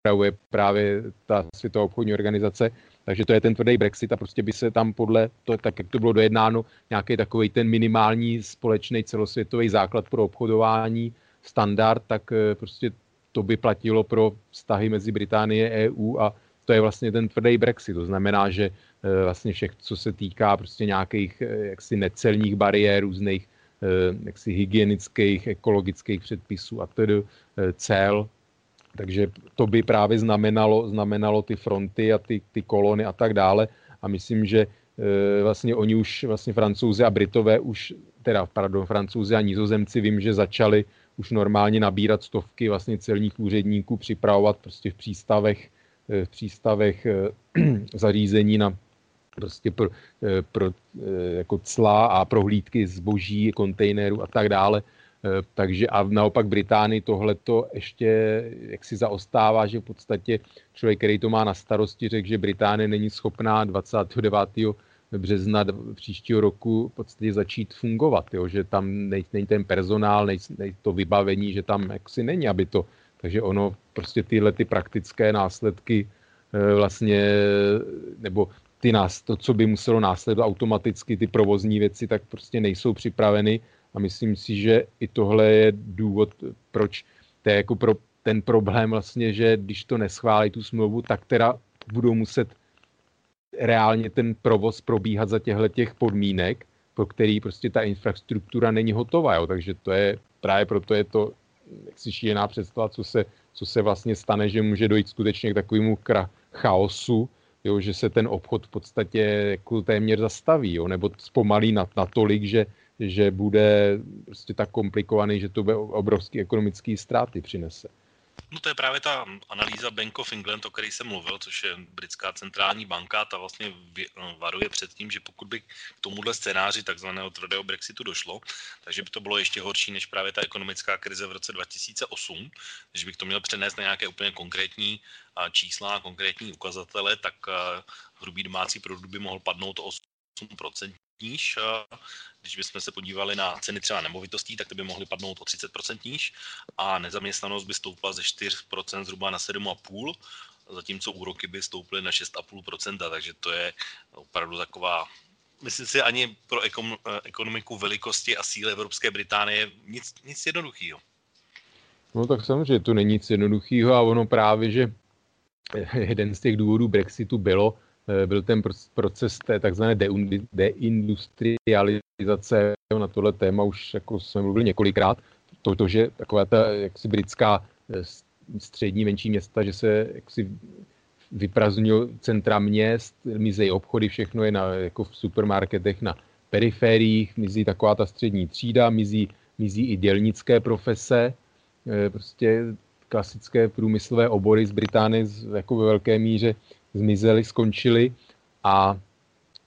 upravuje právě ta Světová obchodní organizace. Takže to je ten tvrdý Brexit a prostě by se tam podle, to, tak jak to bylo dojednáno, nějaký takový ten minimální společný celosvětový základ pro obchodování, standard, tak eh, prostě to by platilo pro vztahy mezi Británie a EU a to je vlastně ten tvrdý Brexit. To znamená, že eh, vlastně všech, co se týká prostě nějakých eh, jaksi necelních bariér, různých jaksi hygienických, ekologických předpisů a tedy cel, takže to by právě znamenalo, znamenalo ty fronty a ty, ty kolony a tak dále. A myslím, že e, vlastně oni už, vlastně francouzi a britové už, teda pardon, francouzi a nizozemci vím, že začali už normálně nabírat stovky vlastně celních úředníků, připravovat prostě v přístavech, e, v přístavech e, zařízení na prostě pro, pro jako cla a prohlídky zboží, kontejnerů a tak dále. Eh, takže a naopak Británii tohleto ještě jaksi zaostává, že v podstatě člověk, který to má na starosti, řekl, že Británie není schopná 29. března příštího roku v podstatě začít fungovat, jo? že tam není ten personál, není to vybavení, že tam jaksi není, aby to, takže ono prostě tyhle ty praktické následky eh, vlastně, nebo ty nás, to, co by muselo následovat automaticky, ty provozní věci, tak prostě nejsou připraveny a myslím si, že i tohle je důvod, proč to je jako pro ten problém vlastně, že když to neschválí tu smlouvu, tak teda budou muset reálně ten provoz probíhat za těchto těch podmínek, pro který prostě ta infrastruktura není hotová. Jo. Takže to je právě proto je to si šílená představa, co se, co se vlastně stane, že může dojít skutečně k takovému chaosu, jo, že se ten obchod v podstatě jako téměř zastaví, jo, nebo zpomalí natolik, že že bude prostě tak komplikovaný, že to bude obrovský ekonomický ztráty přinese. No to je právě ta analýza Bank of England, o které jsem mluvil, což je britská centrální banka, ta vlastně no, varuje před tím, že pokud by k tomuhle scénáři takzvaného tvrdého Brexitu došlo, takže by to bylo ještě horší než právě ta ekonomická krize v roce 2008, když bych to měl přenést na nějaké úplně konkrétní čísla a konkrétní ukazatele, tak hrubý domácí produkt by mohl padnout o 8% níž. Když bychom se podívali na ceny třeba nemovitostí, tak ty by mohly padnout o 30% níž a nezaměstnanost by stoupla ze 4% zhruba na 7,5%, zatímco úroky by stouply na 6,5%, takže to je opravdu taková myslím si, ani pro ekonomiku velikosti a síly Evropské Británie nic, nic jednoduchého. No tak samozřejmě to není nic jednoduchého a ono právě, že jeden z těch důvodů Brexitu bylo, Eh, byl ten proces té takzvané deindustrializace. Na tohle téma už jako jsme mluvili několikrát. To, to že taková ta jaksi britská eh, střední menší města, že se jaksi vyprazňují centra měst, mizejí obchody, všechno je na, jako v supermarketech na perifériích, mizí taková ta střední třída, mizí, mizí i dělnické profese, e, prostě klasické průmyslové obory z Británie jako ve velké míře zmizely, skončily a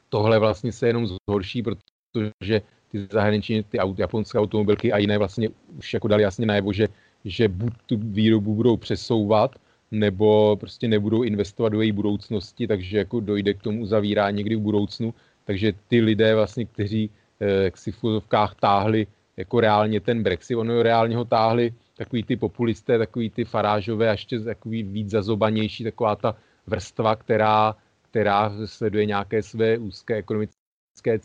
tohle vlastně se jenom zhorší, protože ty zahraniční, ty japonské automobilky a jiné vlastně už jako dali jasně najevo, že, že buď tu výrobu budou přesouvat, nebo prostě nebudou investovat do její budoucnosti, takže jako dojde k tomu zavírání někdy v budoucnu. Takže ty lidé vlastně, kteří eh, jak si v fuzovkách táhli jako reálně ten Brexit, ono reálně ho táhli takový ty populisté, takový ty farážové ještě takový víc zazobanější, taková ta vrstva, která, která sleduje nějaké své úzké ekonomické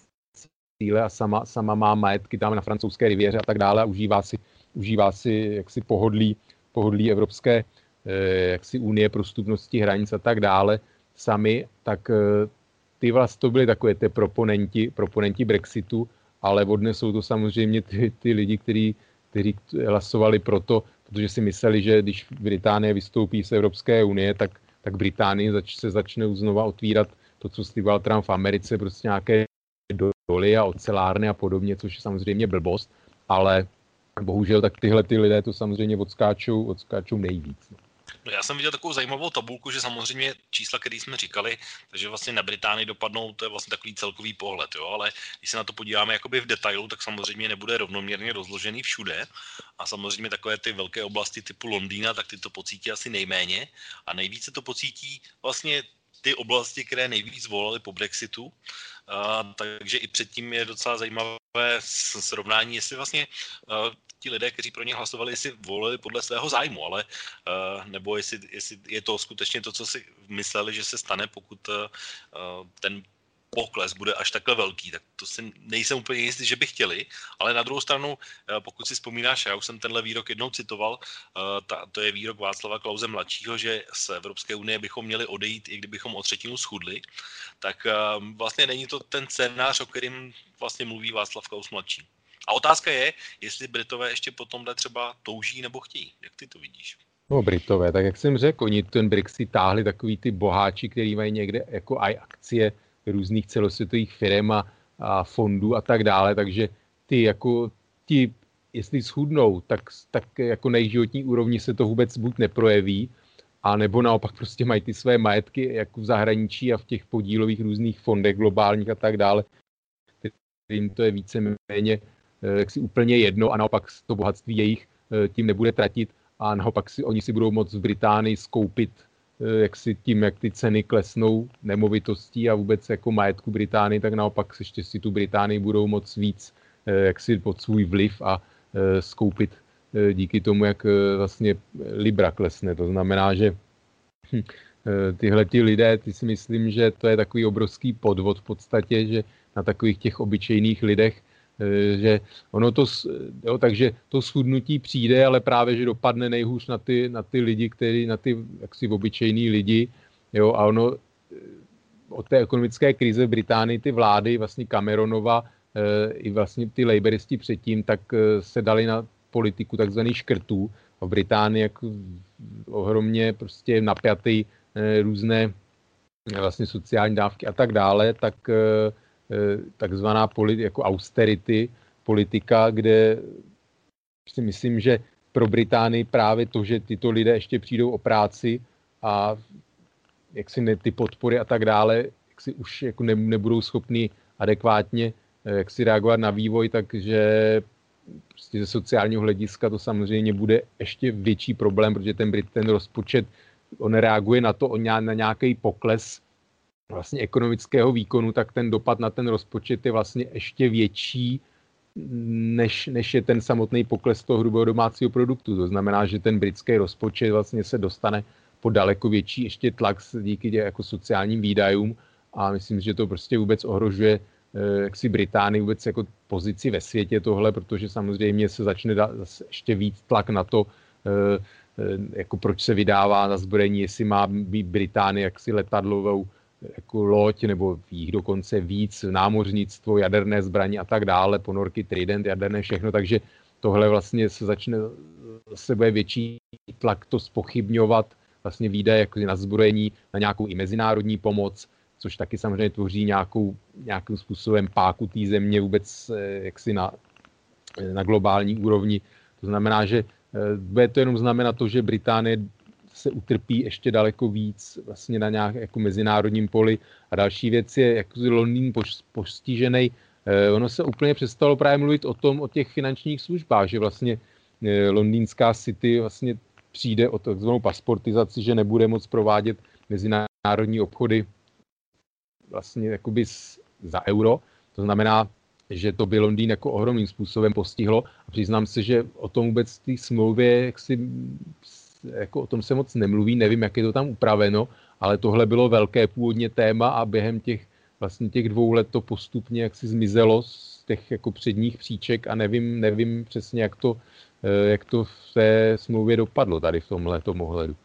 cíle a sama, sama má majetky tam na francouzské rivěře a tak dále a užívá si, užívá si jaksi pohodlí, pohodlí Evropské eh, jaksi unie prostupnosti hranic a tak dále sami, tak eh, ty vlastně to byly takové ty proponenti, proponenti Brexitu, ale odnes jsou to samozřejmě ty, ty lidi, kteří, kteří hlasovali proto, protože si mysleli, že když Británie vystoupí z Evropské unie, tak, tak Británii zač, se začne znova otvírat to, co sliboval Trump v Americe, prostě nějaké doly a ocelárny a podobně, což je samozřejmě blbost, ale bohužel tak tyhle ty lidé to samozřejmě odskáčou, odskáčou nejvíc. No. No já jsem viděl takovou zajímavou tabulku, že samozřejmě čísla, které jsme říkali, takže vlastně na Británii dopadnou, to je vlastně takový celkový pohled, jo, ale když se na to podíváme jakoby v detailu, tak samozřejmě nebude rovnoměrně rozložený všude. A samozřejmě takové ty velké oblasti typu Londýna, tak ty to pocítí asi nejméně. A nejvíce to pocítí vlastně ty oblasti, které nejvíc volali po Brexitu, a, takže i předtím je docela zajímavé srovnání, jestli vlastně a, ti lidé, kteří pro ně hlasovali, jestli volili podle svého zájmu, ale uh, nebo jestli, jestli je to skutečně to, co si mysleli, že se stane, pokud uh, ten pokles bude až takhle velký, tak to si nejsem úplně jistý, že by chtěli, ale na druhou stranu, pokud si vzpomínáš, já už jsem tenhle výrok jednou citoval, ta, to je výrok Václava Klauze mladšího, že z Evropské unie bychom měli odejít, i kdybychom o třetinu schudli, tak vlastně není to ten scénář, o kterým vlastně mluví Václav Klaus mladší. A otázka je, jestli Britové ještě po tomhle třeba touží nebo chtějí. Jak ty to vidíš? No Britové, tak jak jsem řekl, oni ten Brexit táhli takový ty boháči, který mají někde jako aj akcie různých celosvětových firm a, a fondů a tak dále, takže ty jako ti, jestli schudnou, tak, tak jako na životní úrovni se to vůbec buď neprojeví, a nebo naopak prostě mají ty své majetky jako v zahraničí a v těch podílových různých fondech globálních a tak dále, kterým to je víceméně Eh, jaksi úplně jedno a naopak to bohatství jejich eh, tím nebude tratit a naopak si, oni si budou moct v Británii skoupit eh, jak si tím, jak ty ceny klesnou nemovitostí a vůbec jako majetku Británii, tak naopak ještě si tu Británii budou moc víc jak si pod svůj vliv a skoupit díky tomu, jak vlastně Libra klesne. To znamená, že hm, tyhle ti lidé, ty si myslím, že to je takový obrovský podvod v podstatě, že na takových těch obyčejných lidech Eh, že ono to, jo, takže to schudnutí přijde, ale právě, že dopadne nejhůř na ty, na ty lidi, který, na ty jaksi obyčejný lidi, jo, a ono eh, od té ekonomické krize v Británii ty vlády, vlastně Cameronova, e, i vlastně ty laboristi předtím, tak se dali na politiku takzvaných škrtů. A v Británii jako ohromně prostě napjatý různé vlastně sociální dávky a tak dále, tak Eh, takzvaná politi- jako austerity politika, kde si myslím, že pro Británii právě to, že tyto lidé ještě přijdou o práci a jak si ne, ty podpory a tak dále, jak si už jako ne, nebudou schopni adekvátně eh, jak si reagovat na vývoj, takže prostě ze sociálního hlediska to samozřejmě bude ještě větší problém, protože ten Brit, ten rozpočet, on reaguje na to, on na nějaký pokles vlastně ekonomického výkonu, tak ten dopad na ten rozpočet je vlastně ještě větší, než, než je ten samotný pokles toho hrubého domácího produktu. To znamená, že ten britský rozpočet vlastně se dostane po daleko větší ještě tlak díky tě, jako sociálním výdajům a myslím, že to prostě vůbec ohrožuje eh, jak si Británii vůbec jako pozici ve světě tohle, protože samozřejmě se začne dát ještě víc tlak na to, eh, eh, jako proč se vydává na zbrojení, jestli má být Británie jaksi letadlovou jako loď nebo jich dokonce víc, námořnictvo, jaderné zbraně a tak dále, ponorky, trident, jaderné, všechno, takže tohle vlastně se začne se bude větší tlak to spochybňovat vlastně výdaje jako na zbrojení, na nějakou i mezinárodní pomoc, což taky samozřejmě tvoří nějakou, nějakým způsobem páku té země vůbec jaksi na, na globální úrovni. To znamená, že bude to jenom znamenat to, že Británie se utrpí ještě daleko víc vlastně na nějak jako mezinárodním poli. A další věc je, jak Londýn postižený. Eh, ono se úplně přestalo právě mluvit o tom, o těch finančních službách, že vlastně eh, londýnská city vlastně přijde o takzvanou pasportizaci, že nebude moc provádět mezinárodní obchody vlastně jakoby za euro. To znamená, že to by Londýn jako ohromným způsobem postihlo. A přiznám se, že o tom vůbec té smlouvě jak si jako o tom se moc nemluví, nevím, jak je to tam upraveno, ale tohle bylo velké původně téma a během těch vlastně těch dvou let to postupně jak si zmizelo z těch jako předních příček a nevím, nevím přesně, jak to, eh, jak to v té smlouvě dopadlo tady v tomhle tom ohledu.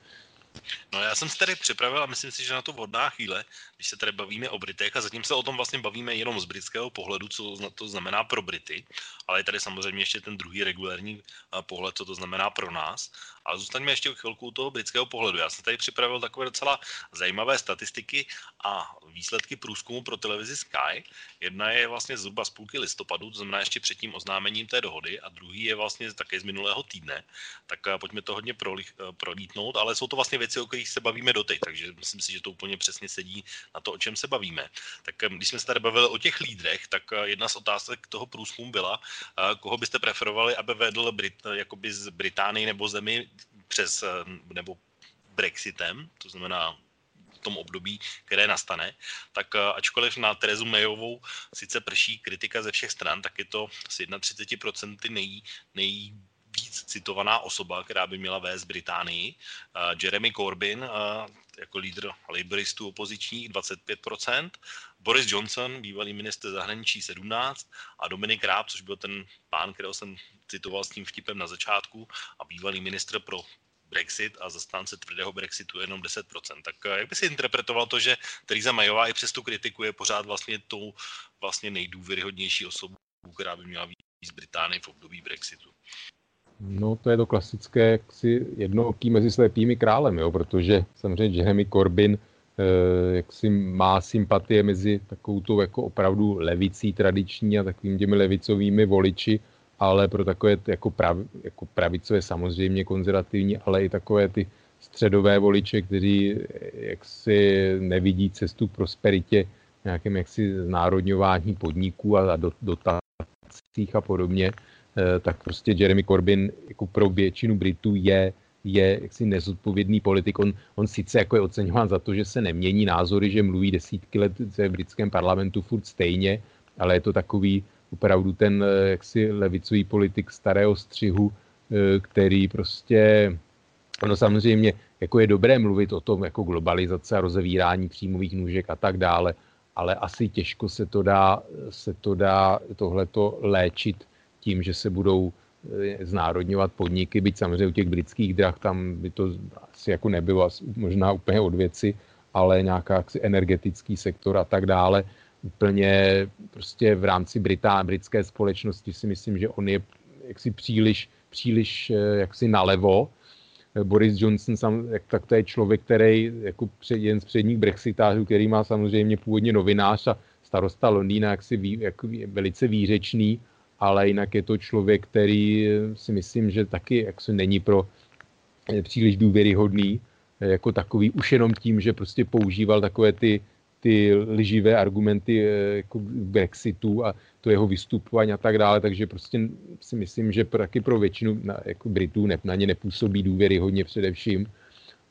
No já jsem si tady připravil a myslím si, že na to vhodná chvíle, když se tady bavíme o Britech a zatím se o tom vlastně bavíme jenom z britského pohledu, co to znamená pro Brity, ale je tady samozřejmě ještě ten druhý regulární pohled, co to znamená pro nás. Ale zůstaňme ještě chvilku u toho britského pohledu. Já jsem tady připravil takové docela zajímavé statistiky a výsledky průzkumu pro televizi Sky. Jedna je vlastně zhruba z půlky listopadu, to znamená ještě před tím oznámením té dohody, a druhý je vlastně také z minulého týdne. Tak pojďme to hodně prolítnout, ale jsou to vlastně věci, o kterých se bavíme doteď, takže myslím si, že to úplně přesně sedí na to, o čem se bavíme. Tak eh, když jsme se tady bavili o těch lídrech, tak jedna z otázek toho průzkumu byla, koho byste preferovali, aby vedl Brit, jakoby z Británii nebo zemi přes, nebo Brexitem, to znamená v tom období, které nastane, tak ačkoliv na Terezu Mayovou sice prší kritika ze všech stran, tak je to s 31% nej, nej víc citovaná osoba, která by měla vést Británii. Jeremy Corbyn jako lídr laboristů opozičních 25%, Boris Johnson, bývalý minister zahraničí 17% a Dominik Ráb, což byl ten pán, kterého jsem citoval s tím vtipem na začátku a bývalý ministr pro Brexit a zastánce tvrdého Brexitu jenom 10%. Tak jak by si interpretoval to, že Theresa Mayová i přes tu kritiku je pořád vlastně tou vlastně nejdůvěryhodnější osobou, která by měla víc z Británie v období Brexitu? No to je to klasické jaksi jednooký mezi slepými králem, jo, protože samozřejmě Jeremy Corbyn eh, jak si má sympatie mezi takovou tou jako opravdu levicí tradiční a takovými těmi levicovými voliči, ale pro takové jako, prav, jako pravicové samozřejmě konzervativní, ale i takové ty středové voliče, kteří jaksi nevidí cestu k prosperitě, nějakém jaksi znárodňování podniků a dotacích a podobně, Eh, tak prostě Jeremy Corbyn jako pro většinu Britů je, je jaksi nezodpovědný politik. On, on sice jako je oceňován za to, že se nemění názory, že mluví desítky let v britském parlamentu furt stejně, ale je to takový opravdu ten eh, jaksi levicový politik starého střihu, eh, který prostě, ono samozřejmě jako je dobré mluvit o tom jako globalizace a rozevírání příjmových nůžek a tak dále, ale asi těžko se to dá, se to dá tohleto léčit tím, že se budou eh, znárodňovat podniky, byť samozřejmě u těch britských drah tam by to asi jako nebylo možná úplně od věci, ale nějaká energetický sektor a tak dále. Úplně prostě v rámci Britá, britské společnosti si myslím, že on je jaksi příliš, příliš eh, jaksi nalevo. Boris Johnson, sam, tak to je člověk, který jako před, jeden z předních brexitářů, který má samozřejmě původně novinář a starosta Londýna, jaksi ví, jako velice výřečný, ale jinak je to člověk, který si myslím, že taky jak se není pro eh, příliš důvěryhodný eh, jako takový, už jenom tím, že prostě používal takové ty, ty lživé argumenty eh, jako Brexitu a to jeho vystupování a tak dále, takže prostě si myslím, že taky pro většinu na, jako Britů ne, na ně nepůsobí důvěryhodně především.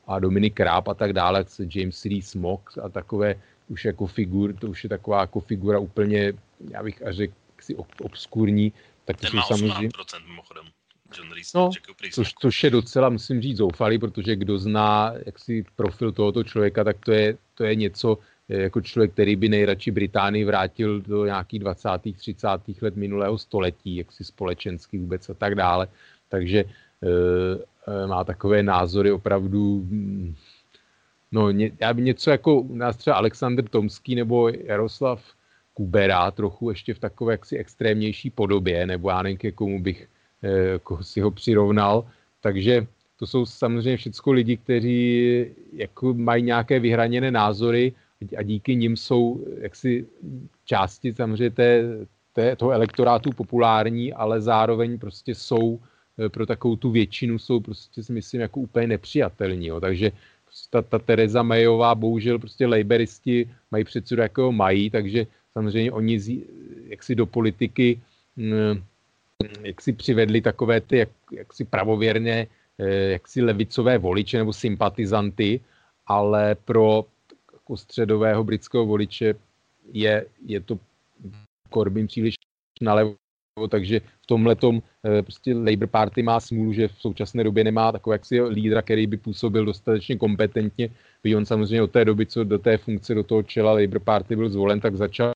A Dominik Ráb a tak dále, James Lee Smok a takové už jako figur, to už je taková jako figura úplně, já bych až řekl, jaksi obskurní, tak to Ten jsou samozřejmě... mimochodem. John Reese, no, což, což je docela, musím říct, zoufalý, protože kdo zná jaksi profil tohoto člověka, tak to je, to je něco, jako člověk, který by nejradši Británii vrátil do nějakých 20. 30. let minulého století, jaksi společensky vůbec a tak dále. Takže e, má takové názory opravdu, hm, no ně, já by něco jako u nás třeba Alexander Tomský nebo Jaroslav Kubera trochu ještě v takové jaksi extrémnější podobě, nebo já nevím, ke komu bych eh, jako si ho přirovnal, takže to jsou samozřejmě všechno lidi, kteří jako mají nějaké vyhraněné názory a díky nim jsou jaksi části samozřejmě té, té, toho elektorátu populární, ale zároveň prostě jsou eh, pro takovou tu většinu jsou prostě si myslím jako úplně nepřijatelní. Jo. Takže prostě ta, ta Tereza Mayová, bohužel prostě laboristi mají předsedu, jako mají, takže samozřejmě oni jak si do politiky mm, jak si přivedli takové ty jak, jak si pravověrně eh, jak si levicové voliče nebo sympatizanty, ale pro jako středového britského voliče je, je to Corbyn příliš nalevo, takže v tomhle tom eh, prostě Labour Party má smůlu, že v současné době nemá takový jaksi lídra, který by působil dostatečně kompetentně. Ví on samozřejmě od té doby, co do té funkce, do toho čela Labour Party byl zvolen, tak začal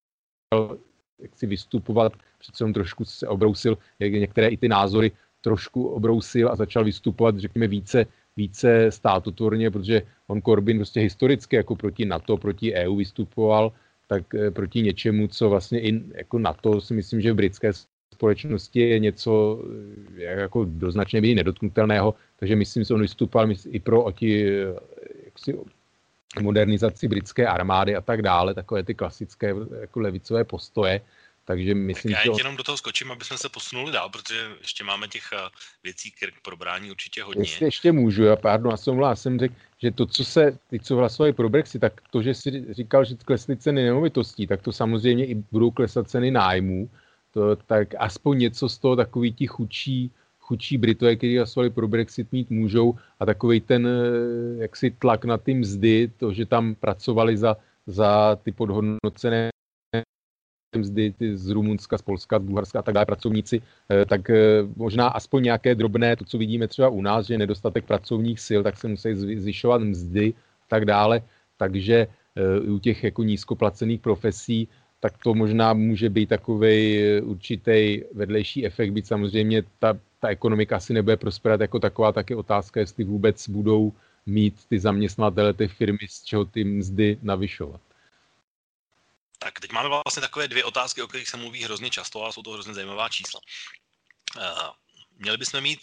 jak si vystupovat, přece on trošku se obrousil, jak některé i ty názory trošku obrousil a začal vystupovat, řekněme, více, více státotvorně, protože on Corbyn prostě historicky jako proti NATO, proti EU vystupoval, tak eh, proti něčemu, co vlastně i jako NATO si myslím, že v britské společnosti je něco eh, jako doznačně nedotknutelného, takže myslím, že on vystupoval i pro oti, eh, jaksi, modernizaci britské armády a tak dále, takové ty klasické jako levicové postoje. Takže myslím, tak já že... jenom do toho skočím, aby jsme se posunuli dál, protože ještě máme těch eh, věcí k probrání určitě hodně. Jestli ještě můžu, já pardon, já jsem, já jsem řekl, že to, co se, ty, co hlasovali pro Brexit, tak to, že si říkal, že klesly ceny nemovitostí, tak to samozřejmě i budou klesat ceny nájmů, to, tak aspoň něco z toho takový ti chudší, chudší Britové, kteří hlasovali pro Brexit, mít můžou a takový ten eh, jaksi tlak na ty mzdy, to, že tam pracovali za, za ty podhodnocené mzdy ty z Rumunska, z Polska, z Bulharska a tak dále pracovníci, eh, tak eh, možná aspoň nějaké drobné, to, co vidíme třeba u nás, že nedostatek pracovních sil, tak se musí zvyšovat mzdy a tak dále. Takže u těch jako nízkoplacených profesí tak to možná může být takový určitý vedlejší efekt, být samozřejmě ta ta ekonomika asi nebude prosperovat jako taková, tak je otázka, jestli vůbec budou mít ty zaměstnavatele, ty firmy, z čeho ty mzdy navyšovat. Tak teď máme vlastně takové dvě otázky, o kterých se mluví hrozně často a jsou to hrozně zajímavá čísla. Uh, měli bychom mít,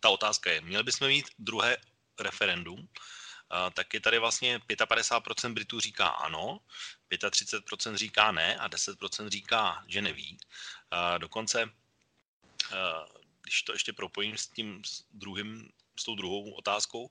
ta otázka je, měli bychom mít druhé referendum, uh, tak je tady vlastně 55% Britů říká ano, 35% říká ne a 10% říká, že neví. Uh, dokonce když to ještě propojím s tím s druhým, s tou druhou otázkou,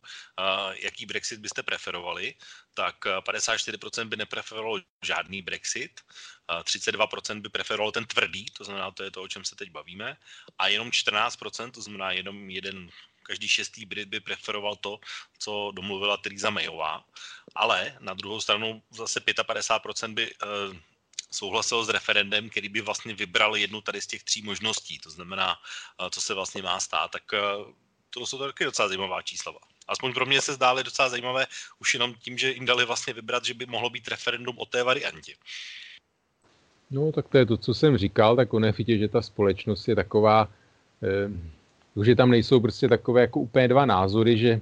jaký Brexit byste preferovali, tak 54% by nepreferovalo žádný Brexit, uh, 32% by preferovalo ten tvrdý, to znamená, to je to, o čem se teď bavíme, a jenom 14%, to znamená jenom jeden každý šestý Brit by preferoval to, co domluvila Theresa Mayová, ale na druhou stranu zase 55% by souhlasil s referendem, který by vlastně vybral jednu tady z těch tří možností, to znamená, co se vlastně má stát, tak to jsou taky docela zajímavá čísla. Aspoň pro mě se zdály docela zajímavé už jenom tím, že jim dali vlastně vybrat, že by mohlo být referendum o té variantě. No, tak to je to, co jsem říkal, tak ono je že ta společnost je taková, eh, že tam nejsou prostě takové jako úplně dva názory, že,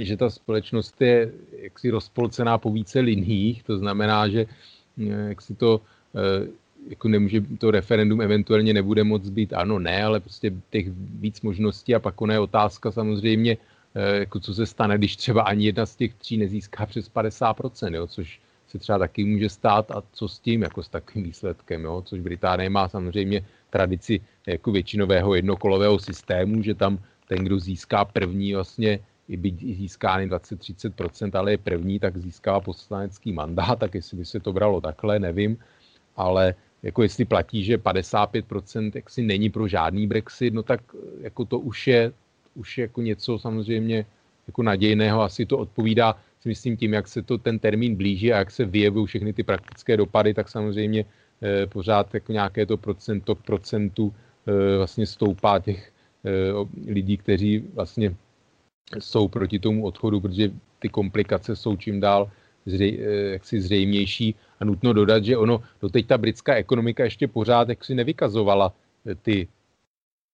že ta společnost je jaksi rozpolcená po více liních, to znamená, že Eh, jak si to eh, jako nemůže, to referendum eventuálně nebude moc být ano, ne, ale prostě těch víc možností a pak ona je otázka samozřejmě, eh, jako co se stane, když třeba ani jedna z těch tří nezíská přes 50%, jo, což se třeba taky může stát a co s tím, jako s takovým výsledkem, jo, což Británie má samozřejmě tradici jako většinového jednokolového systému, že tam ten, kdo získá první vlastně i byť získá 20-30%, ale je první, tak získá poslanecký mandát, tak jestli by se to bralo takhle, nevím, ale jako jestli platí, že 55% jaksi není pro žádný Brexit, no tak jako to už je, už je jako něco samozřejmě jako nadějného, asi to odpovídá si myslím tím, jak se to ten termín blíží a jak se vyjevují všechny ty praktické dopady, tak samozřejmě eh, pořád jako nějaké to procento k procentu eh, vlastně stoupá těch eh, lidí, kteří vlastně jsou proti tomu odchodu, protože ty komplikace jsou čím dál zřej, eh, jaksi zřejmější a nutno dodat, že ono, doteď ta britská ekonomika ještě pořád jaksi nevykazovala eh, ty,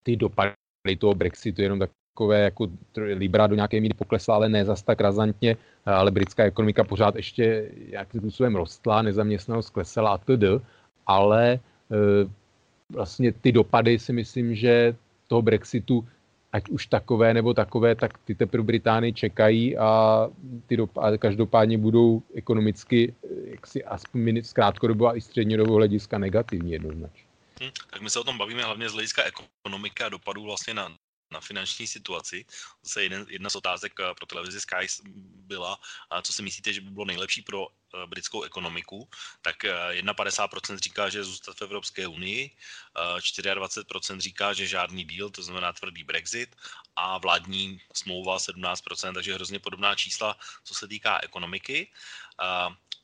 ty dopady toho Brexitu, jenom takové jako Libra do nějaké míry poklesla, ale ne zas tak razantně, ale britská ekonomika pořád ještě nějakým způsobem rostla, nezaměstnanost klesala a td. Ale e, vlastně ty dopady si myslím, že toho Brexitu ať už takové nebo takové, tak ty teprve Británii čekají a, ty dop- a každopádně budou ekonomicky jaksi aspoň z krátkodobého a i střednědobého hlediska negativní jednoznačně. Hmm, tak my se o tom bavíme hlavně z hlediska ekonomiky a dopadů vlastně na, na finanční situaci. Zase jeden, jedna z otázek eh, pro televizi Sky byla, co si myslíte, že by bylo nejlepší pro eh, britskou ekonomiku, tak 51% eh, říká, že zůstat v Evropské unii, 24% říká, že žádný díl, to znamená tvrdý Brexit a vládní smlouva 17%, takže hrozně podobná čísla, co se týká ekonomiky.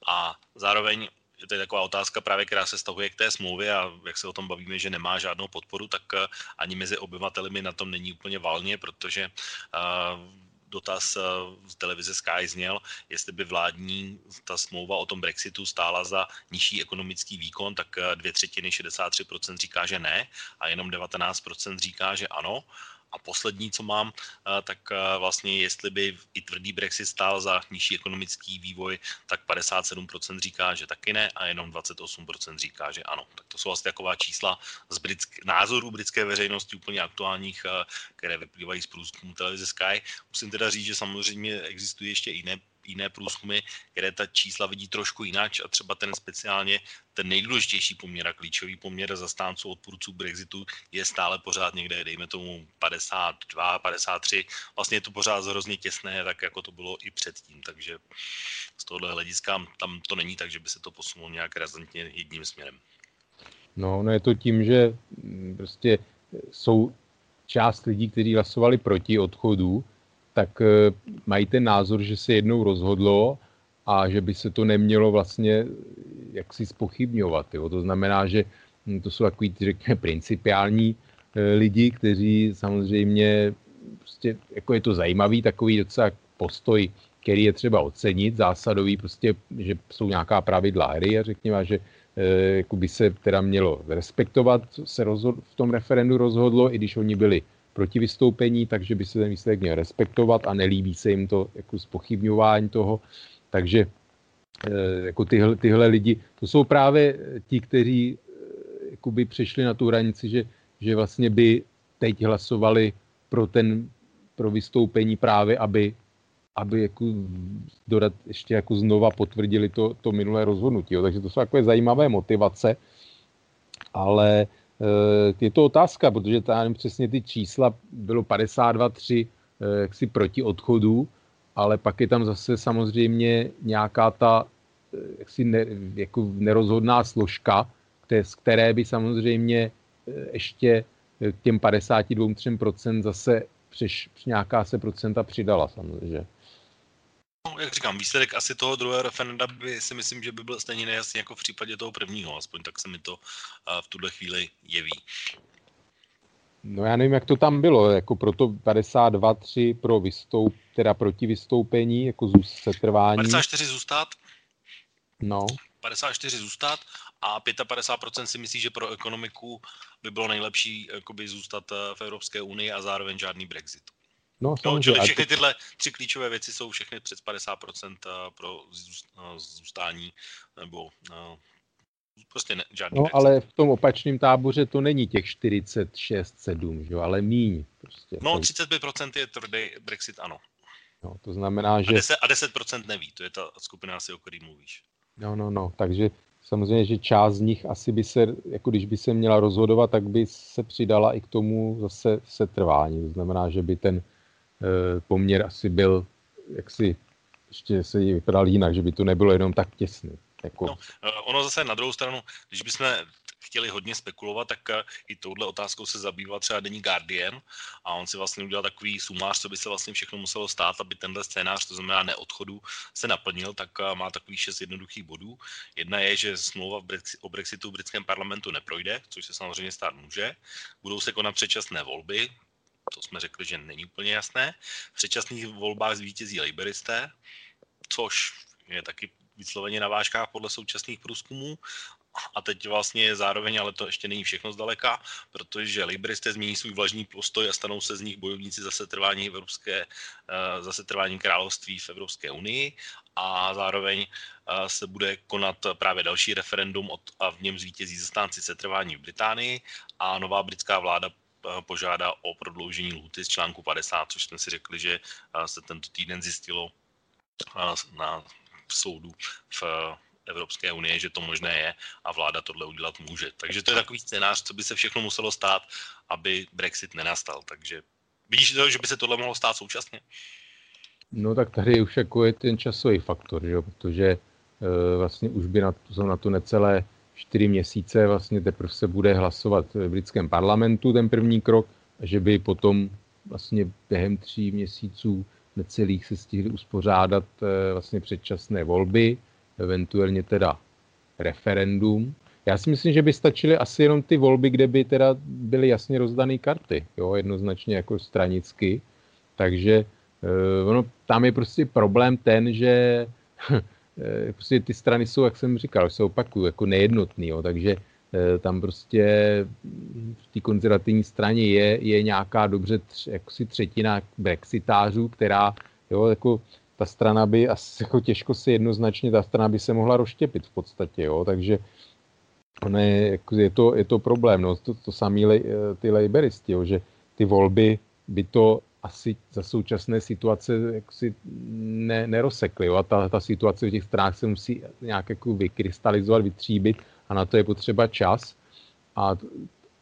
A zároveň to je taková otázka právě, která se stahuje k té smlouvě a jak se o tom bavíme, že nemá žádnou podporu, tak eh, ani mezi obyvateli na tom není úplně valně, protože eh, dotaz eh, z televize Sky zněl, jestli by vládní ta smlouva o tom Brexitu stála za nižší ekonomický výkon, tak dvě třetiny, 63% říká, že ne a jenom 19% říká, že ano. A poslední, co mám, eh, tak eh, vlastně jestli by i tvrdý Brexit stál za nižší ekonomický vývoj, tak 57% říká, že taky ne a jenom 28% říká, že ano. Tak to jsou vlastně taková čísla z britsk- názorů britské veřejnosti úplně aktuálních, eh, které vyplývají z průzkumu televize Sky. Musím teda říct, že samozřejmě existují ještě jiné jiné průzkumy, které ta čísla vidí trošku jinak a třeba ten speciálně ten nejdůležitější poměr a klíčový poměr zastánců odpůrců Brexitu je stále pořád někde, dejme tomu 52, 53. Vlastně je to pořád hrozně těsné, tak jako to bylo i předtím, takže z tohohle hlediska tam to není tak, že by se to posunulo nějak razantně jedním směrem. No, no je to tím, že mm, prostě jsou část lidí, kteří hlasovali proti odchodu, tak eh, mají ten názor, že se jednou rozhodlo a že by se to nemělo vlastně jaksi spochybňovat. Jo. To znamená, že hm, to jsou takový, řekněme, principiální eh, lidi, kteří samozřejmě, prostě, jako je to zajímavý takový docela postoj, který je třeba ocenit, zásadový, prostě, že jsou nějaká pravidla hry a řekněme, že eh, jako by se teda mělo respektovat, co se rozhod, v tom referendu rozhodlo, i když oni byli proti vystoupení, takže by se ten výsledek měl respektovat a nelíbí se jim to jako spochybňování toho. Takže eh, jako tyhle, tyhle lidi, to jsou právě ti, kteří eh, jakoby přešli na tu hranici, že, že vlastně by teď hlasovali pro ten pro vystoupení právě, aby, aby jako dodat, ještě jako znova potvrdili to, to minulé rozhodnutí. Jo. Takže to jsou takové zajímavé motivace, ale Eh, je to otázka, protože tam přesně ty čísla bylo 52-3 eh, jaksi proti odchodu, ale pak je tam zase samozřejmě nějaká ta eh, jaksi ne, jako nerozhodná složka, které, z které by samozřejmě ještě těm 52-3% zase přeš, nějaká se procenta přidala samozřejmě. No, jak říkám, výsledek asi toho druhého referenda by si myslím, že by byl stejně nejasný jako v případě toho prvního, aspoň tak se mi to v tuhle chvíli jeví. No já nevím, jak to tam bylo, jako proto 52-3 pro vystoup, teda proti vystoupení, jako setrvání. 54 zůstat. No. 54 zůstat a 55% si myslí, že pro ekonomiku by bylo nejlepší jakoby, zůstat eh, v Evropské unii a zároveň žádný Brexit. No, no čili všechny tyhle tři klíčové věci jsou všechny přes 50% eh, pro eh, zůstání nebo eh, prostě ne, žádný No, Brexit. ale v tom opačném táboře to není těch 46, 7, že? ale míň. Prostě. No, 35% je tvrdý Brexit, ano. No, to znamená, že... A 10%, a 10% neví, to je ta skupina asi, o který mluvíš. No, no, no, takže samozřejmě, že část z nich asi by se, jako když by se měla rozhodovat, tak by se přidala i k tomu zase setrvání. To znamená, že by ten poměr asi byl jaksi ještě se vypadal jinak, že by to nebylo jenom tak těsný. Jako... No, eh, ono zase na druhou stranu, když bychom chtěli hodně spekulovat, tak eh, i touhle otázkou se zabýval třeba denní Guardian a on si vlastně udělal takový sumář, co by se vlastně všechno muselo stát, aby tenhle scénář, to znamená neodchodu, se naplnil, tak má takový šest jednoduchých bodů. Jedna je, že smlouva o Brexitu v britském parlamentu neprojde, což se samozřejmě stát může. Budou se konat předčasné volby, to jsme řekli, že není úplně jasné. V předčasných volbách zvítězí laboristé, což je taky vysloveně na vážkách podle současných průzkumů. A teď vlastně zároveň, ale to ještě není všechno zdaleka, protože laboristé změní svůj vlažný postoj a stanou se z nich bojovníci za setrvání, Evropské, eh, za setrvání království v Evropské unii a zároveň eh, se bude konat právě další referendum a v něm zvítězí zastánci setrvání v Británii a nová britská vláda požádá o prodloužení lhuty z článku 50, což jsme si řekli, že se tento týden zjistilo na soudu v Evropské unie, že to možné je a vláda tohle udělat může. Takže to je takový scénář, co by se všechno muselo stát, aby Brexit nenastal. Takže vidíš to, že by se tohle mohlo stát současně? No tak tady už jako je ten časový faktor, že? protože e, vlastně už by na to, jsou na to necelé čtyři měsíce, vlastně teprve se bude hlasovat v britském parlamentu ten první krok, a že by potom vlastně během tří měsíců necelých se stihli uspořádat e, vlastně předčasné volby, eventuálně teda referendum. Já si myslím, že by stačily asi jenom ty volby, kde by teda byly jasně rozdané karty, jo, jednoznačně jako stranicky. Takže uh, ono, tam je prostě problém ten, že prostě ty strany jsou, jak jsem říkal, se opakují, jako nejednotný, jo, takže uh, tam prostě v té konzervativní straně je, je nějaká dobře tř, jako si třetina brexitářů, která jo, jako ta strana by asi jako těžko si jednoznačně, ta strana by se mohla rozštěpit v podstatě, jo, takže je, jako je, to, je to problém, no, to, to samý le, ty laboristi, jo, že ty volby by to asi za současné situace jako si ne, nerozsekly, jo, a ta, ta situace v těch stranách se musí nějak jako vykrystalizovat, vytříbit a na to je potřeba čas a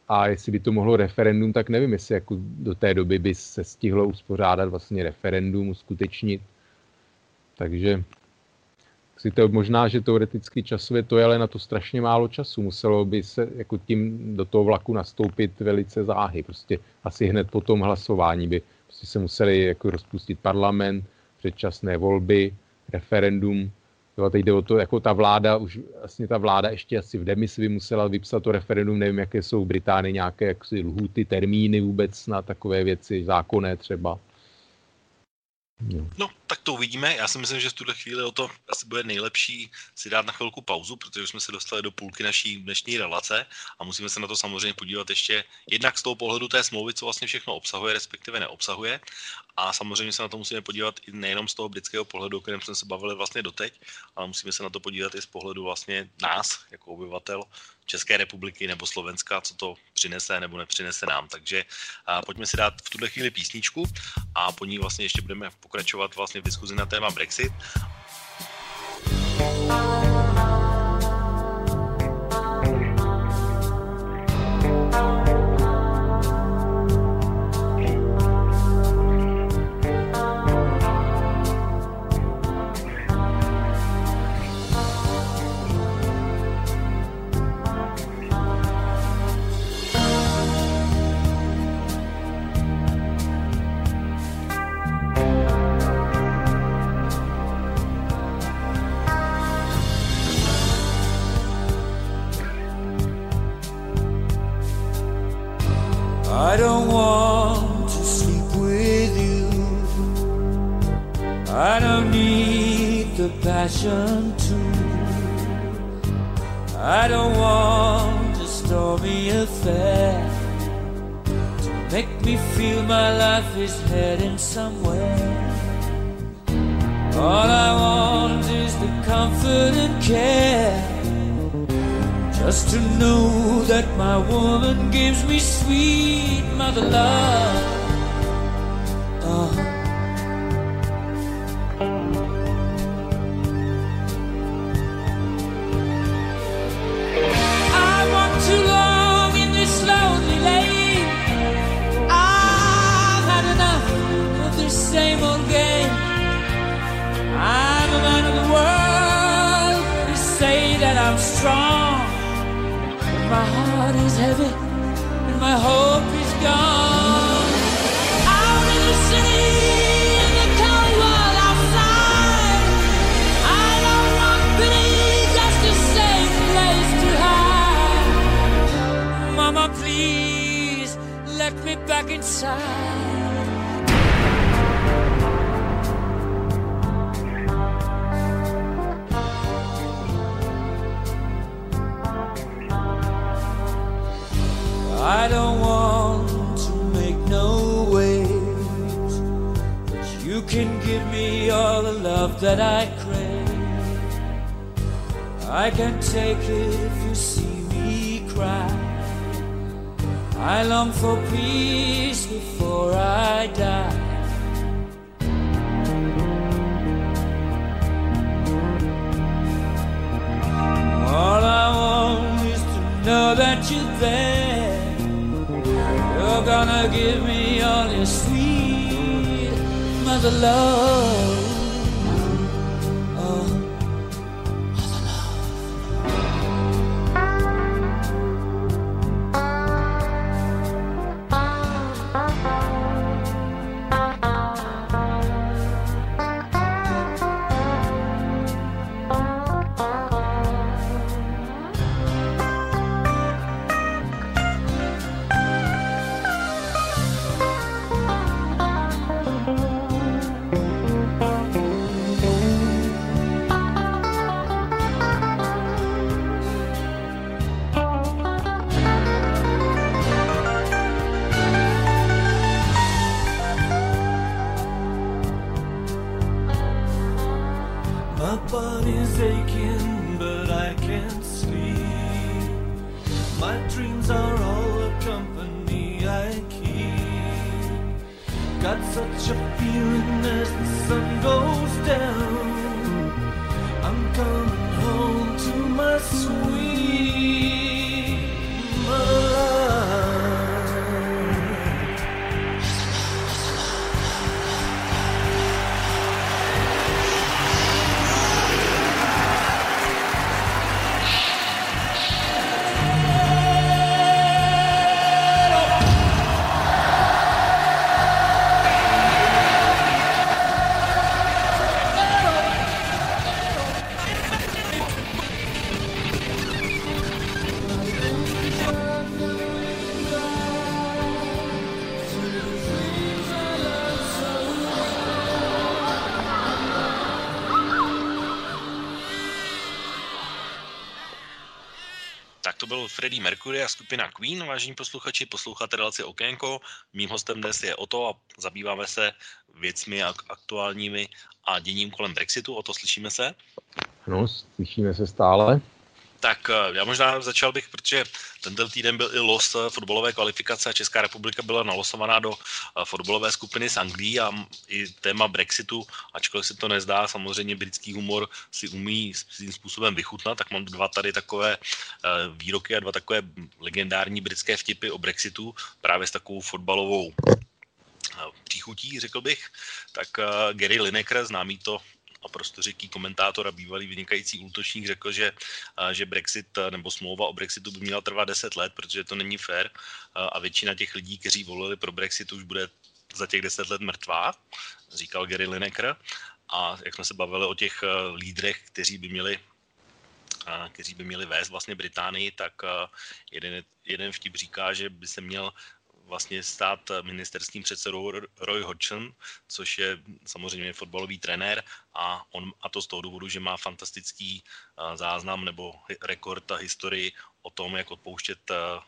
a jestli by to mohlo referendum, tak nevím, jestli jako do té doby by se stihlo uspořádat vlastně referendum, uskutečnit. Takže si to možná, že teoreticky časově to je, ale na to strašně málo času. Muselo by se jako tím do toho vlaku nastoupit velice záhy. Prostě asi hned po tom hlasování by prostě se museli jako rozpustit parlament, předčasné volby, referendum. Jo, teď jde o to, jako ta vláda, už vlastně ta vláda ještě asi v demisi by musela vypsat to referendum, nevím, jaké jsou v Británii nějaké jaksi lhuty, termíny vůbec na takové věci, zákonné třeba. No. tak to uvidíme. Já si myslím, že v tuhle chvíli o to asi bude nejlepší si dát na chvilku pauzu, protože jsme se dostali do půlky naší dnešní relace a musíme se na to samozřejmě podívat ještě jednak z toho pohledu té smlouvy, co vlastně všechno obsahuje, respektive neobsahuje. A samozřejmě se na to musíme podívat i nejenom z toho britského pohledu, o kterém jsme se bavili vlastně doteď, ale musíme se na to podívat i z pohledu vlastně nás, jako obyvatel České republiky nebo Slovenska, co to přinese nebo nepřinese nám. Takže a pojďme si dát v tuhle chvíli písničku a po ní vlastně ještě budeme pokračovat vlastně v diskuzi na téma Brexit. Passion too. I don't want a stormy affair to make me feel my life is heading somewhere. All I want is the comfort and care. Just to know that my woman gives me sweet mother love. My hope is gone. Out in the city, in the world outside, I don't want pity, just a safe place to hide. Mama, please let me back inside. All the love that I crave. I can take it if you see me cry. I long for peace before I die. All I want is to know that you're there. You're gonna give me all your another love. Freddie Mercury a skupina Queen. Vážení posluchači, posloucháte relaci Okénko. Mým hostem dnes je Oto a zabýváme se věcmi ak- aktuálními a děním kolem Brexitu. O to slyšíme se. No, slyšíme se stále. Tak eh, já možná začal bych, protože tento týden byl i los eh, fotbalové kvalifikace a Česká republika byla nalosovaná do eh, fotbalové skupiny s Anglií a i téma Brexitu, ačkoliv se to nezdá, samozřejmě britský humor si umí svým způsobem vychutnat, tak mám dva tady takové výroky a dva takové legendární britské vtipy o Brexitu právě s takovou fotbalovou příchutí, řekl bych. Tak Gary Lineker, známý to a prostořeký komentátor a bývalý vynikající útočník řekl, že, že Brexit nebo smlouva o Brexitu by měla trvat 10 let, protože to není fair a, většina těch lidí, kteří volili pro Brexit, už bude za těch 10 let mrtvá, říkal Gary Lineker. A jak jsme se bavili o těch lídrech, kteří by měli kteří by měli vést vlastně Británii, tak jeden, jeden vtip říká, že by se měl vlastně stát ministerským předsedou Roy Hodgson, což je samozřejmě fotbalový trenér a, on, a to z toho důvodu, že má fantastický uh, záznam nebo rekord a historii o tom, jak odpouštět uh,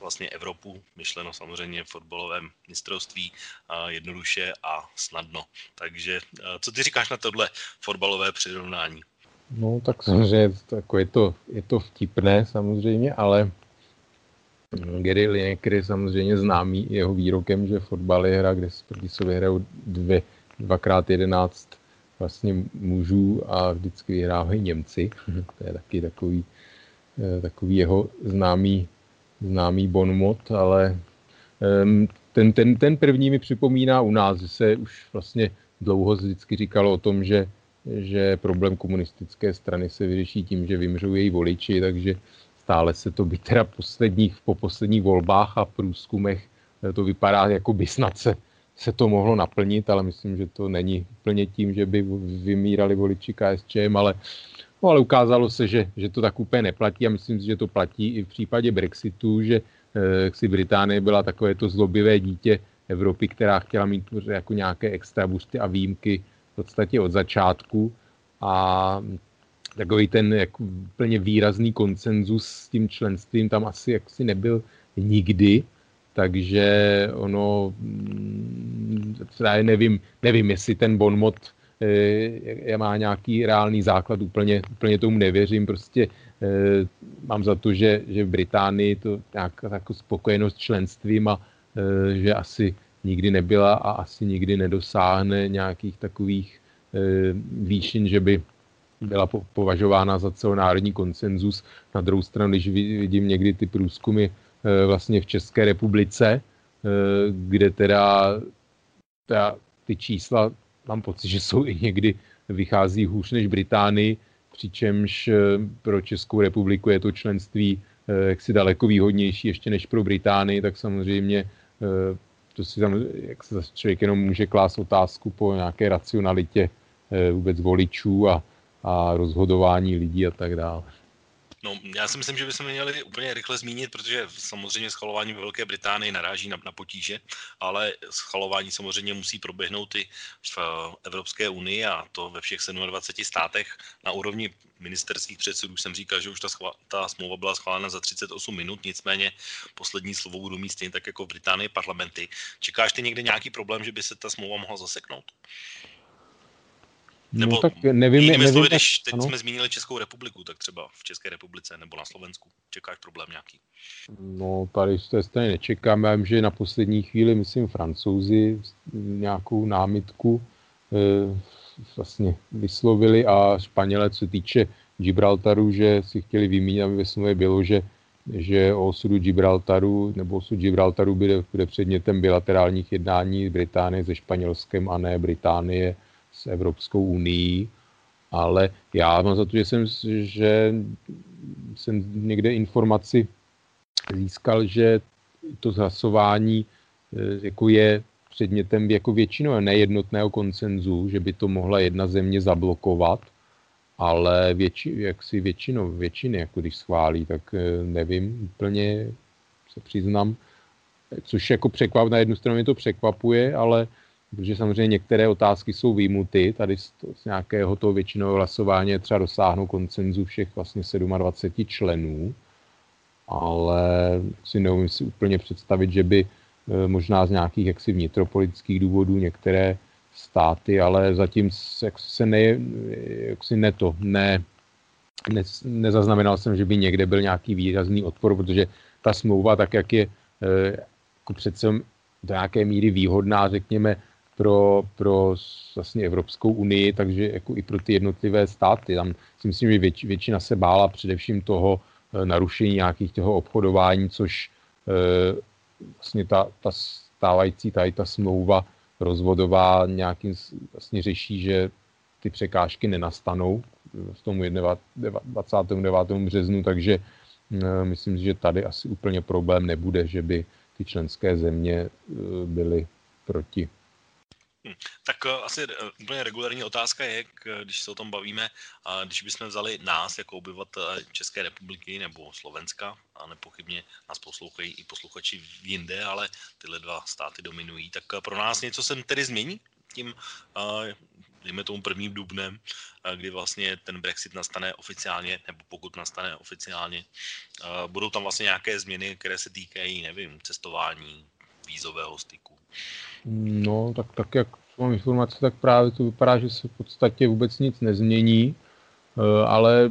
vlastně Evropu, myšleno samozřejmě v fotbalovém mistrovství, uh, jednoduše a snadno. Takže co ty říkáš na tohle fotbalové přirovnání? No, tak samozřejmě jako je, to, je to vtipné samozřejmě, ale Gary Lineker je samozřejmě známý jeho výrokem, že fotbal je hra, kde se proti sobě hrajou dvě, dvakrát jedenáct vlastně mužů a vždycky vyhrávají Němci. to je taky takový, eh, takový jeho známý, známý bonmot, ale em, ten, ten, ten první mi připomíná u nás, že se už vlastně dlouho vždycky říkalo o tom, že, že problém komunistické strany se vyřeší tím, že vymřou její voliči, takže stále se to by teda posledních, po posledních volbách a průzkumech eh, to vypadá, jako by snad se, se to mohlo naplnit, ale myslím, že to není úplně tím, že by vymírali voliči KSČM, ale, no, ale ukázalo se, že, že to tak úplně neplatí a myslím si, že to platí i v případě Brexitu, že eh, si Británie byla takové to zlobivé dítě Evropy, která chtěla mít jako nějaké extra a výjimky v podstatě od začátku a takový ten jako úplně výrazný konsenzus s tím členstvím tam asi jaksi nebyl nikdy, takže ono, mm, já nevím, nevím, jestli ten bonmot e, má nějaký reálný základ, úplně, úplně tomu nevěřím. Prostě e, mám za to, že, že v Británii to nějaká jako spokojenost členstvím a e, že asi nikdy nebyla a asi nikdy nedosáhne nějakých takových výšin, že by byla považována za celonárodní konsenzus. Na druhou stranu, když vidím někdy ty průzkumy e, vlastně v České republice, e, kde teda, teda ty čísla, mám pocit, že jsou i někdy, vychází hůř než Británii, přičemž pro Českou republiku je to členství jaksi daleko výhodnější ještě než pro Británii, tak samozřejmě to si tam, jak se člověk jenom může klást otázku po nějaké racionalitě vůbec voličů a, a rozhodování lidí a tak dále. No, já si myslím, že bychom měli úplně rychle zmínit, protože samozřejmě schvalování ve Velké Británii naráží na, na potíže, ale schvalování samozřejmě musí proběhnout i v eh, Evropské unii a to ve všech 27 státech na úrovni ministerských předsedů. Jsem říkal, že už ta, schva, ta smlouva byla schválena za 38 minut, nicméně poslední slovo budou mít stejně tak jako v Británii parlamenty. Čekáš ty někde nějaký problém, že by se ta smlouva mohla zaseknout? Nebo no, tak nevím, jinými slovy, když teď ano. jsme zmínili Českou republiku, tak třeba v České republice nebo na Slovensku. Čekáš problém nějaký? No, tady z té strany nečekám. Já vím, že na poslední chvíli, myslím, francouzi nějakou námitku e, vlastně vyslovili a Španělé, co týče Gibraltaru, že si chtěli vymínit, aby ve smlouvě bylo, že že o osudu Gibraltaru nebo osud Gibraltaru bude, bude předmětem bilaterálních jednání Británie se Španělskem a ne Británie Evropskou unii, ale já mám za to, že jsem, že jsem někde informaci získal, že to zhlasování eh, jako je předmětem jako většinou nejednotného koncenzu, že by to mohla jedna země zablokovat, ale větši, jak si většinou, většiny, jako když schválí, tak eh, nevím úplně, se přiznám, což jako překvap, na jednu stranu mě to překvapuje, ale protože samozřejmě některé otázky jsou výjimuty, tady z, z nějakého toho většinového hlasování je třeba dosáhnout koncenzu všech vlastně 27 členů, ale si neumím si úplně představit, že by e, možná z nějakých jaksi vnitropolitických důvodů některé státy, ale zatím jak se ne, jaksi ne to, ne, ne, nezaznamenal jsem, že by někde byl nějaký výrazný odpor, protože ta smlouva, tak jak je e, jako přece do nějaké míry výhodná, řekněme, pro, pro vlastně Evropskou unii, takže jako i pro ty jednotlivé státy. Tam si myslím, že věč, většina se bála především toho e, narušení nějakých toho obchodování, což e, vlastně ta, ta stávající tady ta smlouva rozvodová nějakým vlastně řeší, že ty překážky nenastanou v tomu 29. březnu, takže e, myslím že tady asi úplně problém nebude, že by ty členské země byly proti Hm. Tak uh, asi uh, úplně regulární otázka je, k, když se o tom bavíme, uh, když bychom vzali nás jako obyvatele České republiky nebo Slovenska, a nepochybně nás poslouchají i posluchači jinde, ale tyhle dva státy dominují, tak pro nás něco se tedy změní tím, dejme tomu prvním dubnem, kdy vlastně ten Brexit nastane oficiálně, nebo pokud nastane oficiálně, budou tam vlastně nějaké změny, které se týkají, nevím, cestování, vízového styku. No, tak, tak jak mám informace, tak právě to vypadá, že se v podstatě vůbec nic nezmění, eh, ale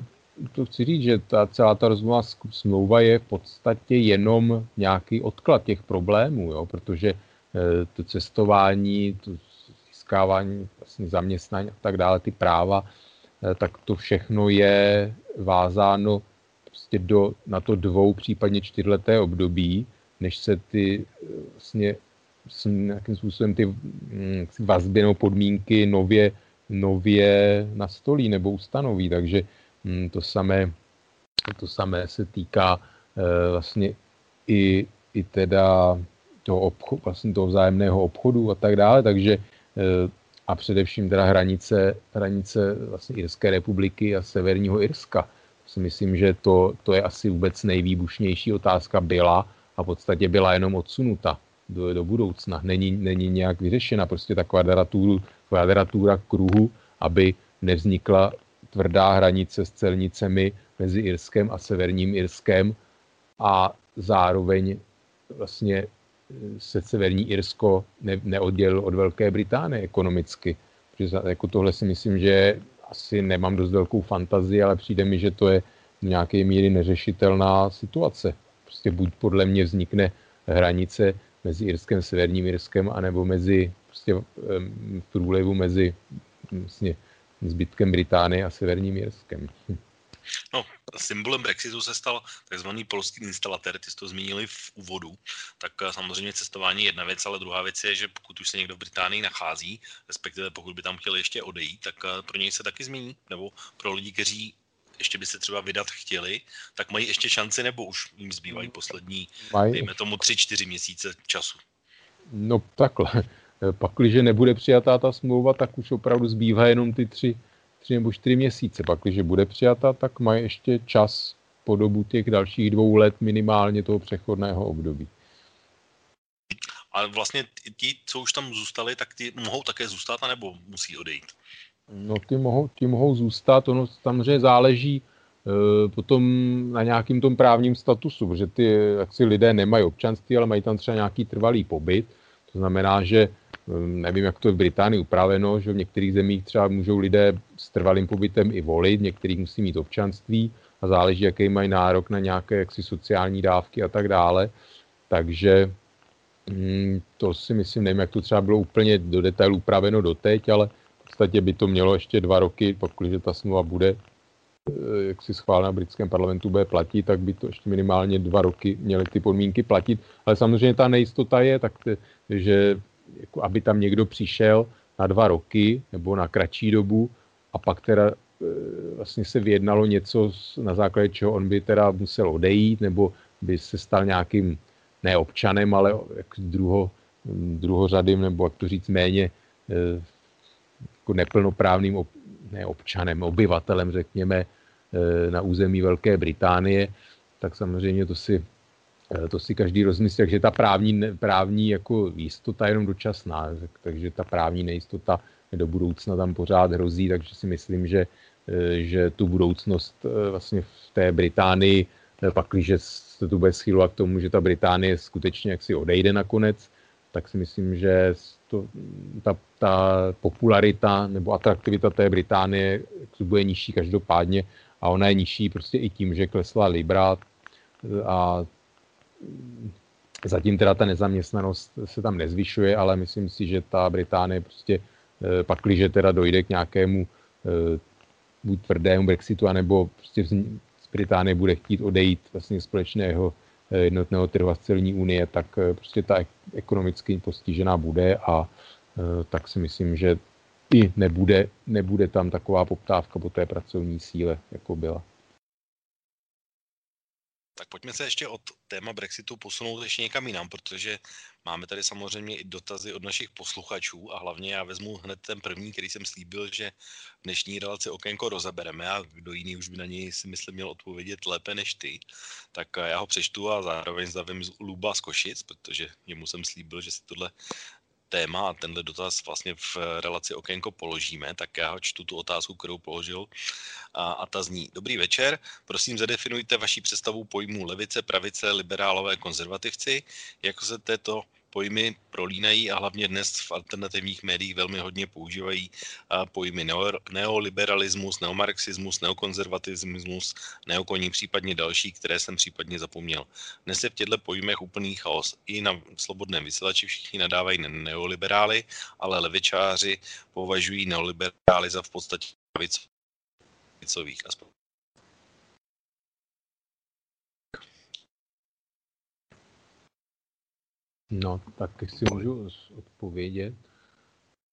to chci říct, že ta celá ta rozmluva smlouva je v podstatě jenom nějaký odklad těch problémů, jo, protože eh, to cestování, to získávání vlastně zaměstnání a tak dále, ty práva, eh, tak to všechno je vázáno prostě do, na to dvou, případně čtyřleté období, než se ty vlastně nějakým způsobem ty mm, vazby nebo podmínky nově, nově nastolí nebo ustanoví. Takže mm, to samé, to samé se týká e, vlastně i, i teda toho, obchodu, vlastně toho vzájemného obchodu a tak dále. Takže e, a především teda hranice, hranice vlastně Irské republiky a Severního Irska. Si myslím, že to, to je asi vůbec nejvýbušnější otázka byla a v podstatě byla jenom odsunuta do, do budoucna. Není, není nějak vyřešena prostě ta kvadratura, kvadratura kruhu, aby nevznikla tvrdá hranice s celnicemi mezi Irskem a Severním Irskem a zároveň vlastně eh, se Severní Irsko ne, neoddělil od Velké Británie ekonomicky. Protože Že jako tohle si myslím, že asi nemám dost velkou fantazii, ale přijde mi, že to je v nějaké míry neřešitelná situace. Prostě buď podle mě vznikne hranice mezi Irskem, Severním Irskem, anebo mezi prostě v průlevu mezi vlastně, zbytkem Británie a Severním Irskem. No, symbolem Brexitu se stal takzvaný polský instalatér, ty jsi to zmínili v úvodu, tak eh, samozřejmě cestování je jedna věc, ale druhá věc je, že pokud už se někdo v Británii nachází, respektive pokud by tam chtěl ještě odejít, tak eh, pro něj se taky změní, nebo pro lidi, kteří ještě by se třeba vydat chtěli, tak mají ještě šanci, nebo už jim zbývají poslední, mají. dejme tomu, tři, čtyři měsíce času. No takhle. Pak, když nebude přijatá ta smlouva, tak už opravdu zbývá jenom ty tři, tři nebo čtyři měsíce. Pak, když bude přijata, tak mají ještě čas po dobu těch dalších dvou let minimálně toho přechodného období. Ale vlastně ti, co už tam zůstali, tak ty mohou také zůstat, anebo musí odejít? No ty mohou, ty mohou zůstat, ono samozřejmě záleží e, potom na nějakým tom právním statusu, protože ty jaksi lidé nemají občanství, ale mají tam třeba nějaký trvalý pobyt. To znamená, že Ehm, nevím, jak to je v Británii upraveno, že v některých zemích třeba můžou lidé s trvalým pobytem i volit, některých musí mít občanství a záleží, jaký mají nárok na nějaké jaksi sociální dávky a tak dále. Takže hm, to si myslím, nevím, jak to třeba bylo úplně do detailů upraveno doteď, ale podstatě by to mělo ještě dva roky, pokud ta smlouva bude eh, jak si schválena v britském parlamentu bude platit, tak by to ještě minimálně dva roky měly ty podmínky platit. Ale samozřejmě ta nejistota je, tak, že jako aby tam někdo přišel na dva roky nebo na kratší dobu a pak teda e, vlastně se vyjednalo něco, na základě čeho on by teda musel odejít, nebo by se stal nějakým ne občanem, ale jak druho, druhořadým, nebo jak to říct méně e, jako neplnoprávným ne občanem, obyvatelem, řekněme, e, na území Velké Británie, tak samozřejmě to si Eh, to si každý rozmyslí, takže ta právní, právní jako jistota je jenom dočasná, takže ta právní nejistota do budoucna tam pořád hrozí, takže si myslím, že, eh, že tu budoucnost eh, vlastně v té Británii, pak když se tu bude schylovat k tomu, že ta Británie skutečně jaksi odejde nakonec, tak si myslím, že to, ta, ta popularita nebo atraktivita té Británie bude nižší každopádně a ona je nižší prostě i tím, že klesla Libra a Zatím teda ta nezaměstnanost se tam nezvyšuje, ale myslím si, že ta Británie prostě eh, pakliže teda dojde k nějakému eh, buď tvrdému Brexitu, anebo prostě z Británie bude chtít odejít vlastně společného jednotného trhu a celní unie, tak prostě ta ekonomicky postižená bude a tak si myslím, že i nebude, nebude tam taková poptávka po té pracovní síle, jako byla. Tak pojďme se ještě od téma Brexitu posunout ještě někam jinam, protože máme tady samozřejmě i dotazy od našich posluchačů a hlavně já vezmu hned ten první, který jsem slíbil, že dnešní relaci okénko rozebereme a kdo jiný už by na něj si myslím měl odpovědět lépe než ty. Tak já ho přečtu a zároveň zdavím Luba z Košic, protože jemu jsem slíbil, že si tohle téma a tenhle dotaz vlastně v relaci Okénko položíme, tak já čtu tu otázku, kterou položil a, a ta zní. Dobrý večer, prosím zadefinujte vaši představu pojmu levice, pravice, liberálové, konzervativci. Jak se této pojmy prolínají a hlavně dnes v alternativních médiích velmi hodně používají pojmy neoliberalismus, neomarxismus, neokonzervativismus, neokoní, případně další, které jsem případně zapomněl. Dnes je v těchto pojmech úplný chaos. I na slobodném vysílači všichni nadávají neoliberály, ale levičáři považují neoliberály za v podstatě pravicových. Aspoň No, tak si můžu odpovědět.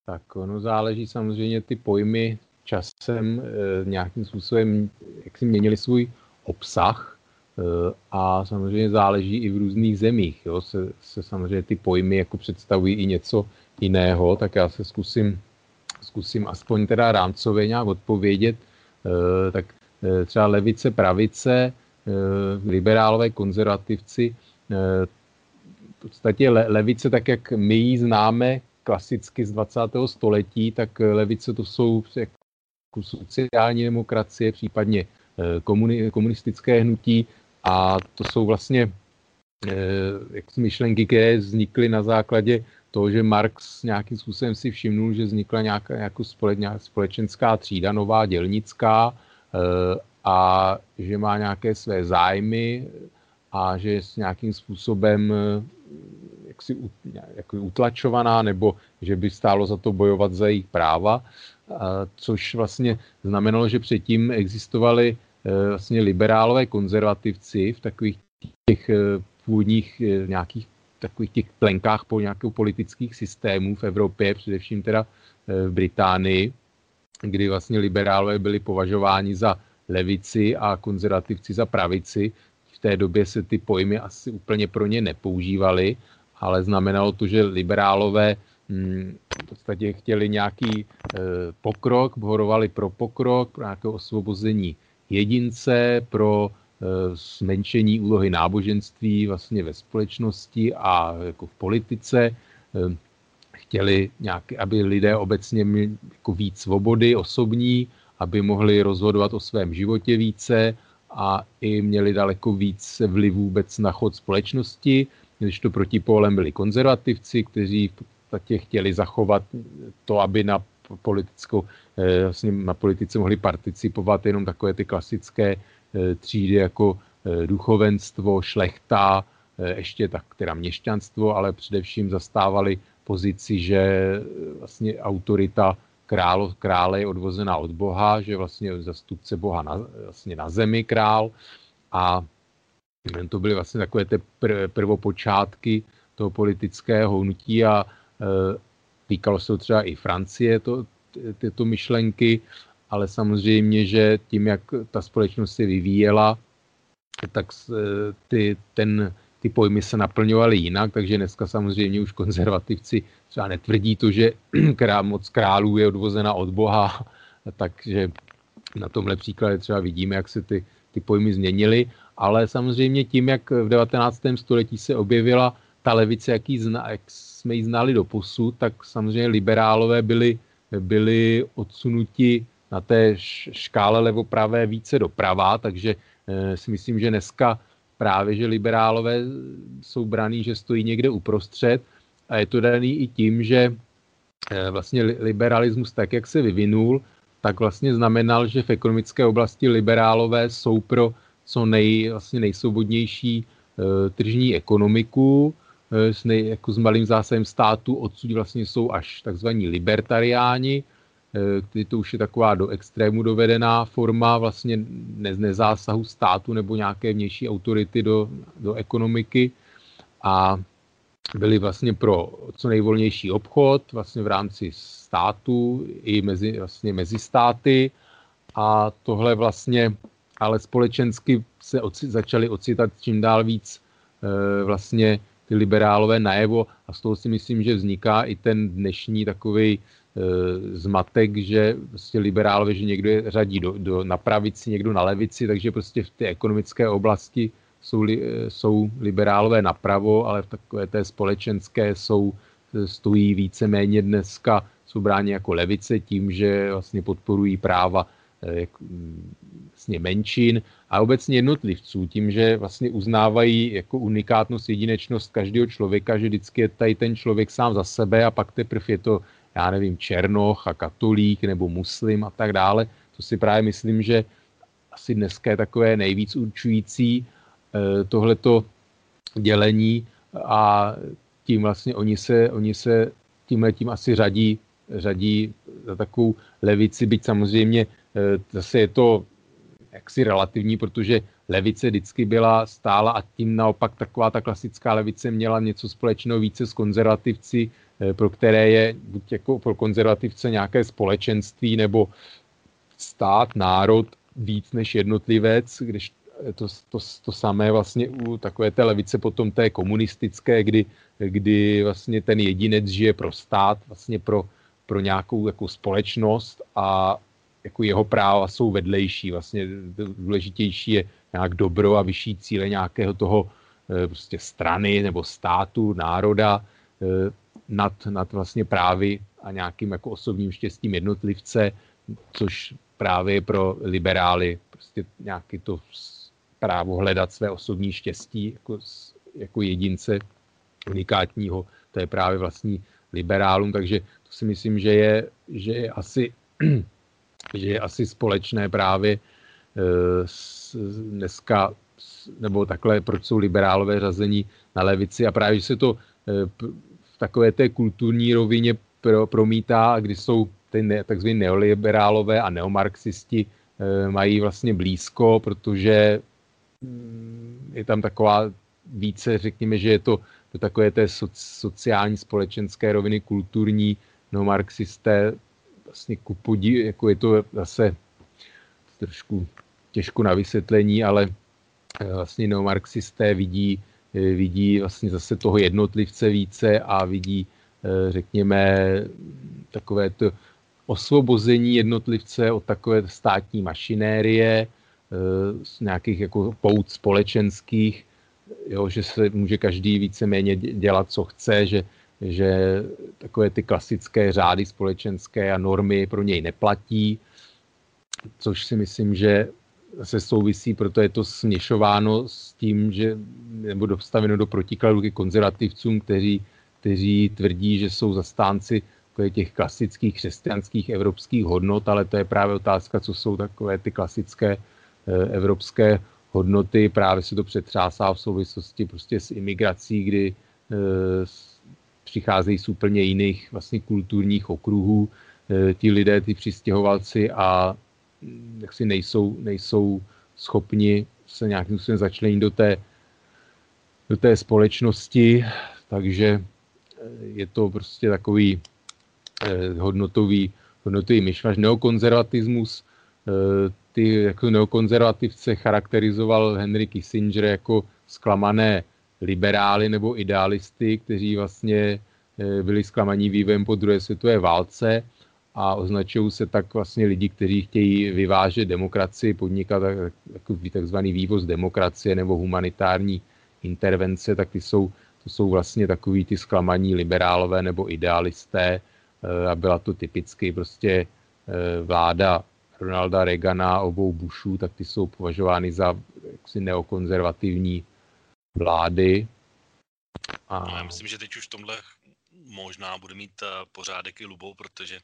Tak ono záleží samozřejmě ty pojmy časem e, nějakým způsobem, jak si měnili svůj obsah e, a samozřejmě záleží i v různých zemích. Jo? Se, se samozřejmě ty pojmy jako představují i něco jiného, tak já se zkusím, zkusím aspoň teda rámcově nějak odpovědět. E, tak e, třeba levice, pravice, e, liberálové, konzervativci, e, podstatě le, levice, tak jak my ji známe klasicky z 20. století, tak levice to jsou jako sociální demokracie, případně eh, komuni, komunistické hnutí a to jsou vlastně eh, jak myšlenky, které vznikly na základě to, že Marx nějakým způsobem si všimnul, že vznikla nějaká jako společenská třída, nová dělnická, a že má nějaké své zájmy a že s nějakým způsobem jaksi, jako utlačovaná, nebo že by stálo za to bojovat za jejich práva, což vlastně znamenalo, že předtím existovali vlastně liberálové konzervativci v takových těch původních nějakých takových těch plenkách po nějakých politických systémů v Evropě, především teda v Británii, kdy vlastně liberálové byli považováni za levici a konzervativci za pravici. Té době se ty pojmy asi úplně pro ně nepoužívaly, ale znamenalo to, že liberálové hm, v podstatě chtěli nějaký e, pokrok, borovali pro pokrok, pro nějaké osvobození jedince, pro e, zmenšení úlohy náboženství vlastně ve společnosti a jako v politice. E, chtěli nějak, aby lidé obecně měli jako víc svobody osobní, aby mohli rozhodovat o svém životě více a i měli daleko víc vliv vůbec na chod společnosti, když to protipólem byli konzervativci, kteří v podstatě chtěli zachovat to, aby na politickou, eh, vlastně na politice mohli participovat jenom takové ty klasické eh, třídy jako eh, duchovenstvo, šlechta, ještě tak teda měšťanstvo, ale především zastávali pozici, že vlastně autorita králo, krále je odvozená od Boha, že vlastně zastupce Boha na, vlastně na zemi král. A to byly vlastně takové ty pr- prvopočátky toho politického hnutí a e, týkalo se to třeba i Francie, to, tyto myšlenky, ale samozřejmě, že tím, jak ta společnost se vyvíjela, tak e, ty, ten, ty pojmy se naplňovaly jinak, takže dneska samozřejmě už konzervativci třeba netvrdí to, že moc králů je odvozena od Boha, takže na tomhle příkladě třeba vidíme, jak se ty, ty pojmy změnily, ale samozřejmě tím, jak v 19. století se objevila ta levice, jak, zna, jak jsme ji znali do posud, tak samozřejmě liberálové byli, byli odsunuti na té škále levopravé více doprava, takže e, si myslím, že dneska právě, že liberálové jsou braný, že stojí někde uprostřed a je to daný i tím, že eh, vlastně liberalismus tak, jak se vyvinul, tak vlastně znamenal, že v ekonomické oblasti liberálové jsou pro co nej, vlastně nejsvobodnější e, tržní ekonomiku e, s, nej, jako s malým zásahem státu, odsud vlastně jsou až takzvaní libertariáni, e, kteří to už je taková do extrému dovedená forma vlastně ne, nezásahu státu nebo nějaké vnější autority do, do ekonomiky. A byli vlastně pro co nejvolnější obchod vlastně v rámci státu i mezi, vlastně mezi státy a tohle vlastně ale společensky se oci, začali ocitat čím dál víc e, vlastně ty liberálové najevo a z toho si myslím, že vzniká i ten dnešní takový zmatek, že prostě liberálové, že někdo je řadí do, do, na pravici, někdo na levici, takže prostě v té ekonomické oblasti jsou, li, jsou liberálové napravo, ale v takové té společenské jsou, stojí víceméně dneska, jsou bráni jako levice tím, že vlastně podporují práva eh, jak, vlastně menšin a obecně jednotlivců, tím, že vlastně uznávají jako unikátnost, jedinečnost každého člověka, že vždycky je tady ten člověk sám za sebe a pak teprve je to, já nevím, černoch a katolík nebo muslim a tak dále. To si právě myslím, že asi dneska je takové nejvíc určující Eh, tohleto dělení a tím vlastně oni se, oni se tímhle tím asi řadí, řadí za takovou levici, byť samozřejmě eh, zase je to jaksi relativní, protože levice vždycky byla stála a tím naopak taková ta klasická levice měla něco společného více s konzervativci, pro které je buď jako pro konzervativce nějaké společenství nebo stát, národ víc než jednotlivec, když to, to, to samé vlastně u takové té levice potom té komunistické, kdy, kdy vlastně ten jedinec žije pro stát, vlastně pro, pro nějakou jako společnost a jako jeho práva jsou vedlejší. Vlastně důležitější je nějak dobro a vyšší cíle nějakého toho eh, prostě strany nebo státu, národa eh, nad, nad vlastně právy a nějakým jako osobním štěstím jednotlivce, což právě pro liberály prostě nějaký to právo hledat své osobní štěstí jako, jako jedince unikátního, to je právě vlastní liberálům, takže to si myslím, že je, že je asi že je asi společné právě s, dneska, nebo takhle, proč jsou liberálové řazení na levici. A právě, že se to v takové té kulturní rovině pro, promítá, kdy jsou ty ne, takzvaní neoliberálové a neomarxisti e, mají vlastně blízko, protože mm, je tam taková více, řekněme, že je to do takové té sociální, společenské roviny, kulturní, neomarxisté vlastně ku podí, jako je to zase trošku těžko na vysvětlení, ale e, vlastně neomarxisté vidí, e, vidí vlastně zase toho jednotlivce více a vidí Eh, řekněme, takové to osvobození jednotlivce od takové státní mašinérie, eh, z nějakých jako pout společenských, jo, že se může každý víceméně dělat, co chce, že, že takové ty klasické řády společenské a normy pro něj neplatí, což si myslím, že se souvisí, proto je to směšováno s tím, že nebo dostaveno do protikladu ke konzervativcům, kteří kteří tvrdí, že jsou zastánci těch klasických křesťanských evropských hodnot, ale to je právě otázka, co jsou takové ty klasické eh, evropské hodnoty. Právě se to přetřásá v souvislosti prostě s imigrací, kdy e, přicházejí z úplně jiných vlastně kulturních okruhů e, ti lidé, ty přistěhovalci a hm, jak si nejsou, nejsou schopni se nějakým způsobem začlenit do té, do té společnosti, takže je to prostě takový eh, hodnotový, hodnotový myšmaš. Neokonzervatismus, eh, ty jako neokonzervativce charakterizoval Henry Kissinger jako zklamané liberály nebo idealisty, kteří vlastně eh, byli zklamaní vývojem po druhé světové válce a označují se tak vlastně lidi, kteří chtějí vyvážet demokracii, podnikat takový takzvaný vývoz demokracie nebo humanitární intervence, tak ty jsou to jsou vlastně takový ty zklamaní liberálové nebo idealisté eh, a byla to typicky prostě eh, vláda Ronalda Reagana, obou Bushů, tak ty jsou považovány za jaksi neokonzervativní vlády. A... No, já myslím, že teď už v tomhle možná bude mít eh, pořádek i Lubou, protože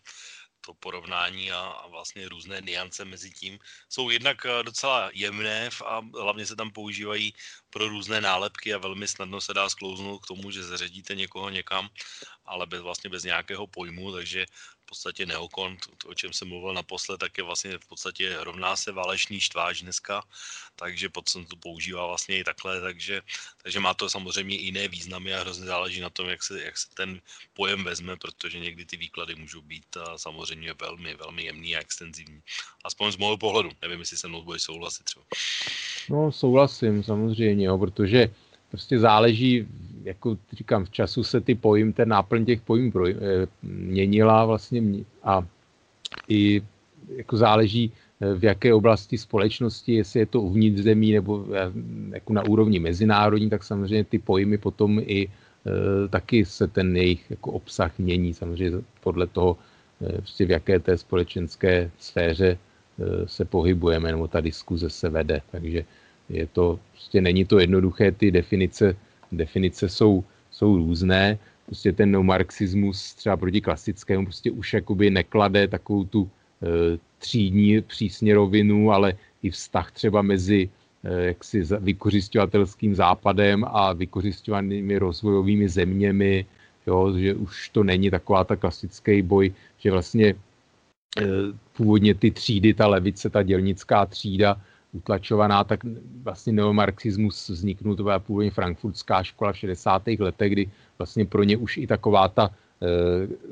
to porovnání a, vlastně různé niance mezi tím jsou jednak eh, docela jemné a hlavně se tam používají pro různé nálepky a velmi snadno se dá sklouznout k tomu, že zařadíte někoho někam, ale bez, vlastně bez nějakého pojmu, takže podstatě neokon, to, o čem jsem mluvil naposled, tak je vlastně v podstatě rovná se válečný štváč dneska, takže se to používá vlastně i takhle, takže, takže má to samozřejmě jiné významy a hrozně záleží na tom, jak se, jak se ten pojem vezme, protože někdy ty výklady můžou být samozřejmě velmi, velmi jemný a extenzivní. Aspoň z mého pohledu, nevím, jestli se mnou bude souhlasit třeba. No, souhlasím samozřejmě, jo, protože prostě záleží, jako říkám, v času se ty pojmy, ten náplň těch pojmů pro, e, měnila vlastně a i jako záleží eh, v jaké oblasti společnosti, jestli je to uvnitř zemí nebo eh, jako na úrovni mezinárodní, tak samozřejmě ty pojmy potom i e, taky se ten jejich jako obsah mění, samozřejmě podle toho, e, v jaké té společenské sféře e, se pohybujeme, nebo ta diskuze se vede. Takže je to, prostě není to jednoduché, ty definice, definice jsou, jsou různé. Prostě ten neomarxismus třeba proti klasickému prostě už jakoby neklade takovou tu e, třídní přísně rovinu, ale i vztah třeba mezi e, jaksi vykořišťovatelským západem a vykořišťovanými rozvojovými zeměmi, jo, že už to není taková ta klasický boj, že vlastně e, původně ty třídy, ta levice, ta dělnická třída, utlačovaná, tak vlastně neomarxismus vzniknul, to byla původně frankfurtská škola v 60. letech, kdy vlastně pro ně už i taková ta e,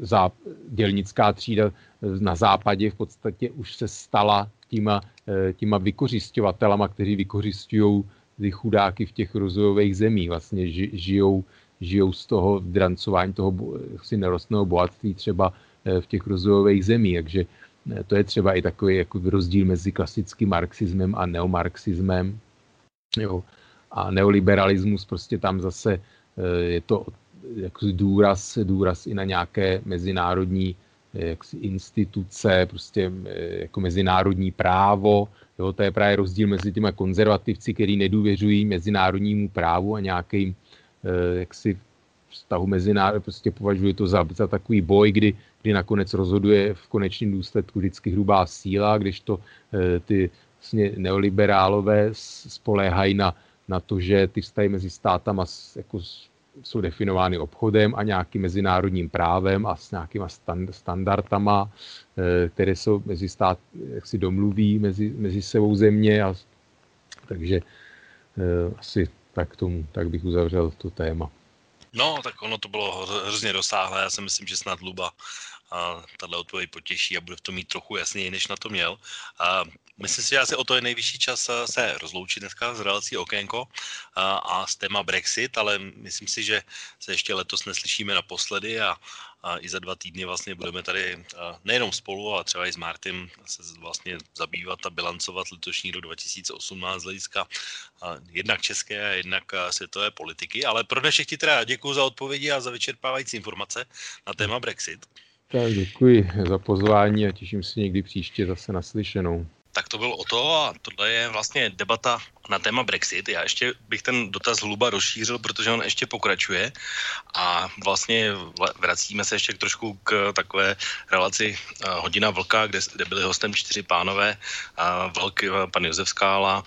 zá, dělnická třída e, na západě v podstatě už se stala těma, e, těma vykořišťovatelama, kteří vykořišťují ty chudáky v těch rozvojových zemích, vlastně ži, žijou, žijou z toho drancování toho si nerostného bohatství třeba v těch rozvojových zemích, takže to je třeba i takový jako rozdíl mezi klasickým marxismem a neomarxismem. Jo. A neoliberalismus prostě tam zase eh, je to jako důraz, důraz i na nějaké mezinárodní eh, jaksi instituce, prostě eh, jako mezinárodní právo. Jo, to je právě rozdíl mezi těma konzervativci, kteří nedůvěřují mezinárodnímu právu a nějakým jaksi vztahu mezinárodní, prostě považuji to za, za takový boj, kdy, kdy nakonec rozhoduje v konečném důsledku vždycky hrubá síla, když to e, ty vlastně neoliberálové spoléhají na, na to, že ty vztahy mezi státama jako jsou definovány obchodem a nějakým mezinárodním právem a s nějakýma standardama, eh, které jsou mezi stát, jak si domluví mezi, mezi sebou země. A, takže eh, asi tak, tomu, tak bych uzavřel to téma. No, tak ono to bylo hrozně rozsáhlé. Já si myslím, že snad Luba a tahle odpověď potěší a bude v tom mít trochu jasněji, než na to měl. A Myslím si, že asi o to je nejvyšší čas eh, se rozloučit dneska z relací Okénko a, eh, a s téma Brexit, ale myslím si, že se ještě letos neslyšíme naposledy a, a i za dva týdny vlastně budeme tady nejenom spolu, ale třeba i s Martym se vlastně zabývat a bilancovat letošní rok 2018 z hlediska jednak české a jednak světové politiky. Ale pro dnešek ti teda děkuji za odpovědi a za vyčerpávající informace na téma Brexit. Tak děkuji za pozvání a těším se někdy příště zase naslyšenou. Tak to bylo o to a tohle je vlastně debata na téma Brexit. Já ještě bych ten dotaz hluba rozšířil, protože on ještě pokračuje. A vlastně vracíme se ještě k trošku k takové relaci eh, Hodina Vlka, kde, kde byli hostem čtyři pánové, Vlk, eh, pan Josef Skála,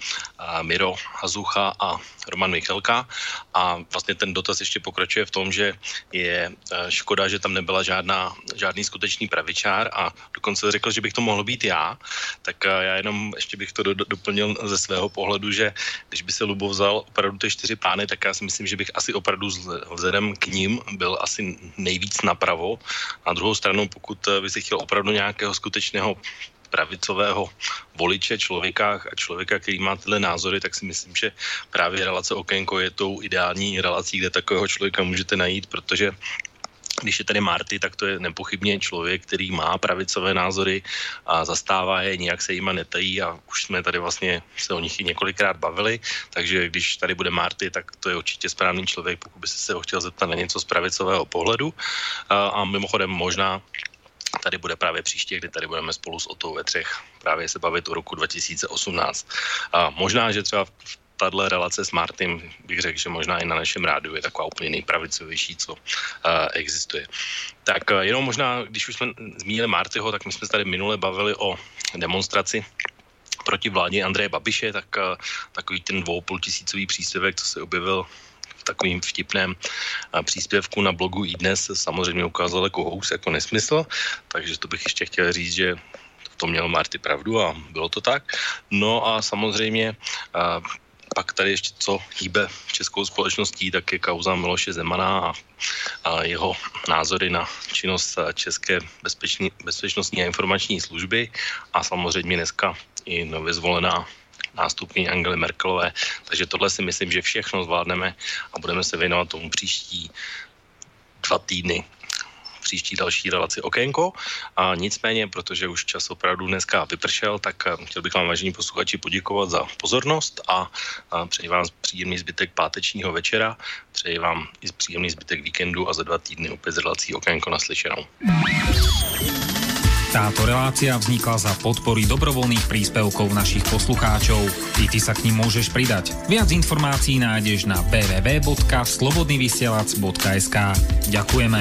Miro Hazucha a Roman Michalka a vlastně ten dotaz ještě pokračuje v tom, že je eh, škoda, že tam nebyla žádná, žádný skutečný pravičár a dokonce řekl, že bych to mohl být já, tak já jenom ještě bych to do, doplnil ze svého pohledu, že když by se Lubo vzal opravdu ty čtyři pány, tak já si myslím, že bych asi opravdu vzhledem k ním byl asi nejvíc napravo. Na druhou stranu, pokud eh, by si chtěl opravdu nějakého skutečného pravicového voliče, člověka a člověka, který má tyhle názory, tak si myslím, že právě relace Okénko je tou ideální relací, kde takového člověka můžete najít, protože když je tady Marty, tak to je nepochybně člověk, který má pravicové názory a zastává je, nějak se jima netají a už jsme tady vlastně se o nich i několikrát bavili, takže když tady bude Marty, tak to je určitě správný člověk, pokud by se ho chtěl zeptat na něco z pravicového pohledu. A, a mimochodem možná tady bude právě příště, kdy tady budeme spolu s Otou ve třech právě se bavit o roku 2018. A možná, že třeba v tahle relace s Martym bych řekl, že možná i na našem rádiu je taková úplně nejpravicovější, co uh, existuje. Tak uh, jenom možná, když už jsme zmínili Martyho, tak my jsme se tady minule bavili o demonstraci proti vládě Andreje Babiše, tak uh, takový ten dvoupůl tisícový příspěvek, co se objevil v takovým vtipném příspěvku na blogu i dnes samozřejmě ukázal jako hous, jako nesmysl, takže to bych ještě chtěl říct, že to měl Marty pravdu a bylo to tak. No a samozřejmě pak tady ještě co hýbe českou společností, tak je kauza Miloše Zemana a, a jeho názory na činnost České bezpeční, bezpečnostní a informační služby a samozřejmě dneska i nově zvolená nástupní Angely Merkelové. Takže tohle si myslím, že všechno zvládneme a budeme se věnovat tomu příští dva týdny příští další relaci Okénko. A nicméně, protože už čas opravdu dneska vypršel, tak eh, chtěl bych vám, vážení posluchači, poděkovat za pozornost a, přeji vám příjemný zbytek pátečního večera, přeji vám i příjemný zbytek víkendu a za dva týdny opět z relací Okénko naslyšenou. Táto relácia vznikla za podpory dobrovoľných príspevkov našich poslucháčov. I ty sa k ním môžeš pridať. Viac informácií nájdeš na www.slobodnyvysielac.sk Ďakujeme.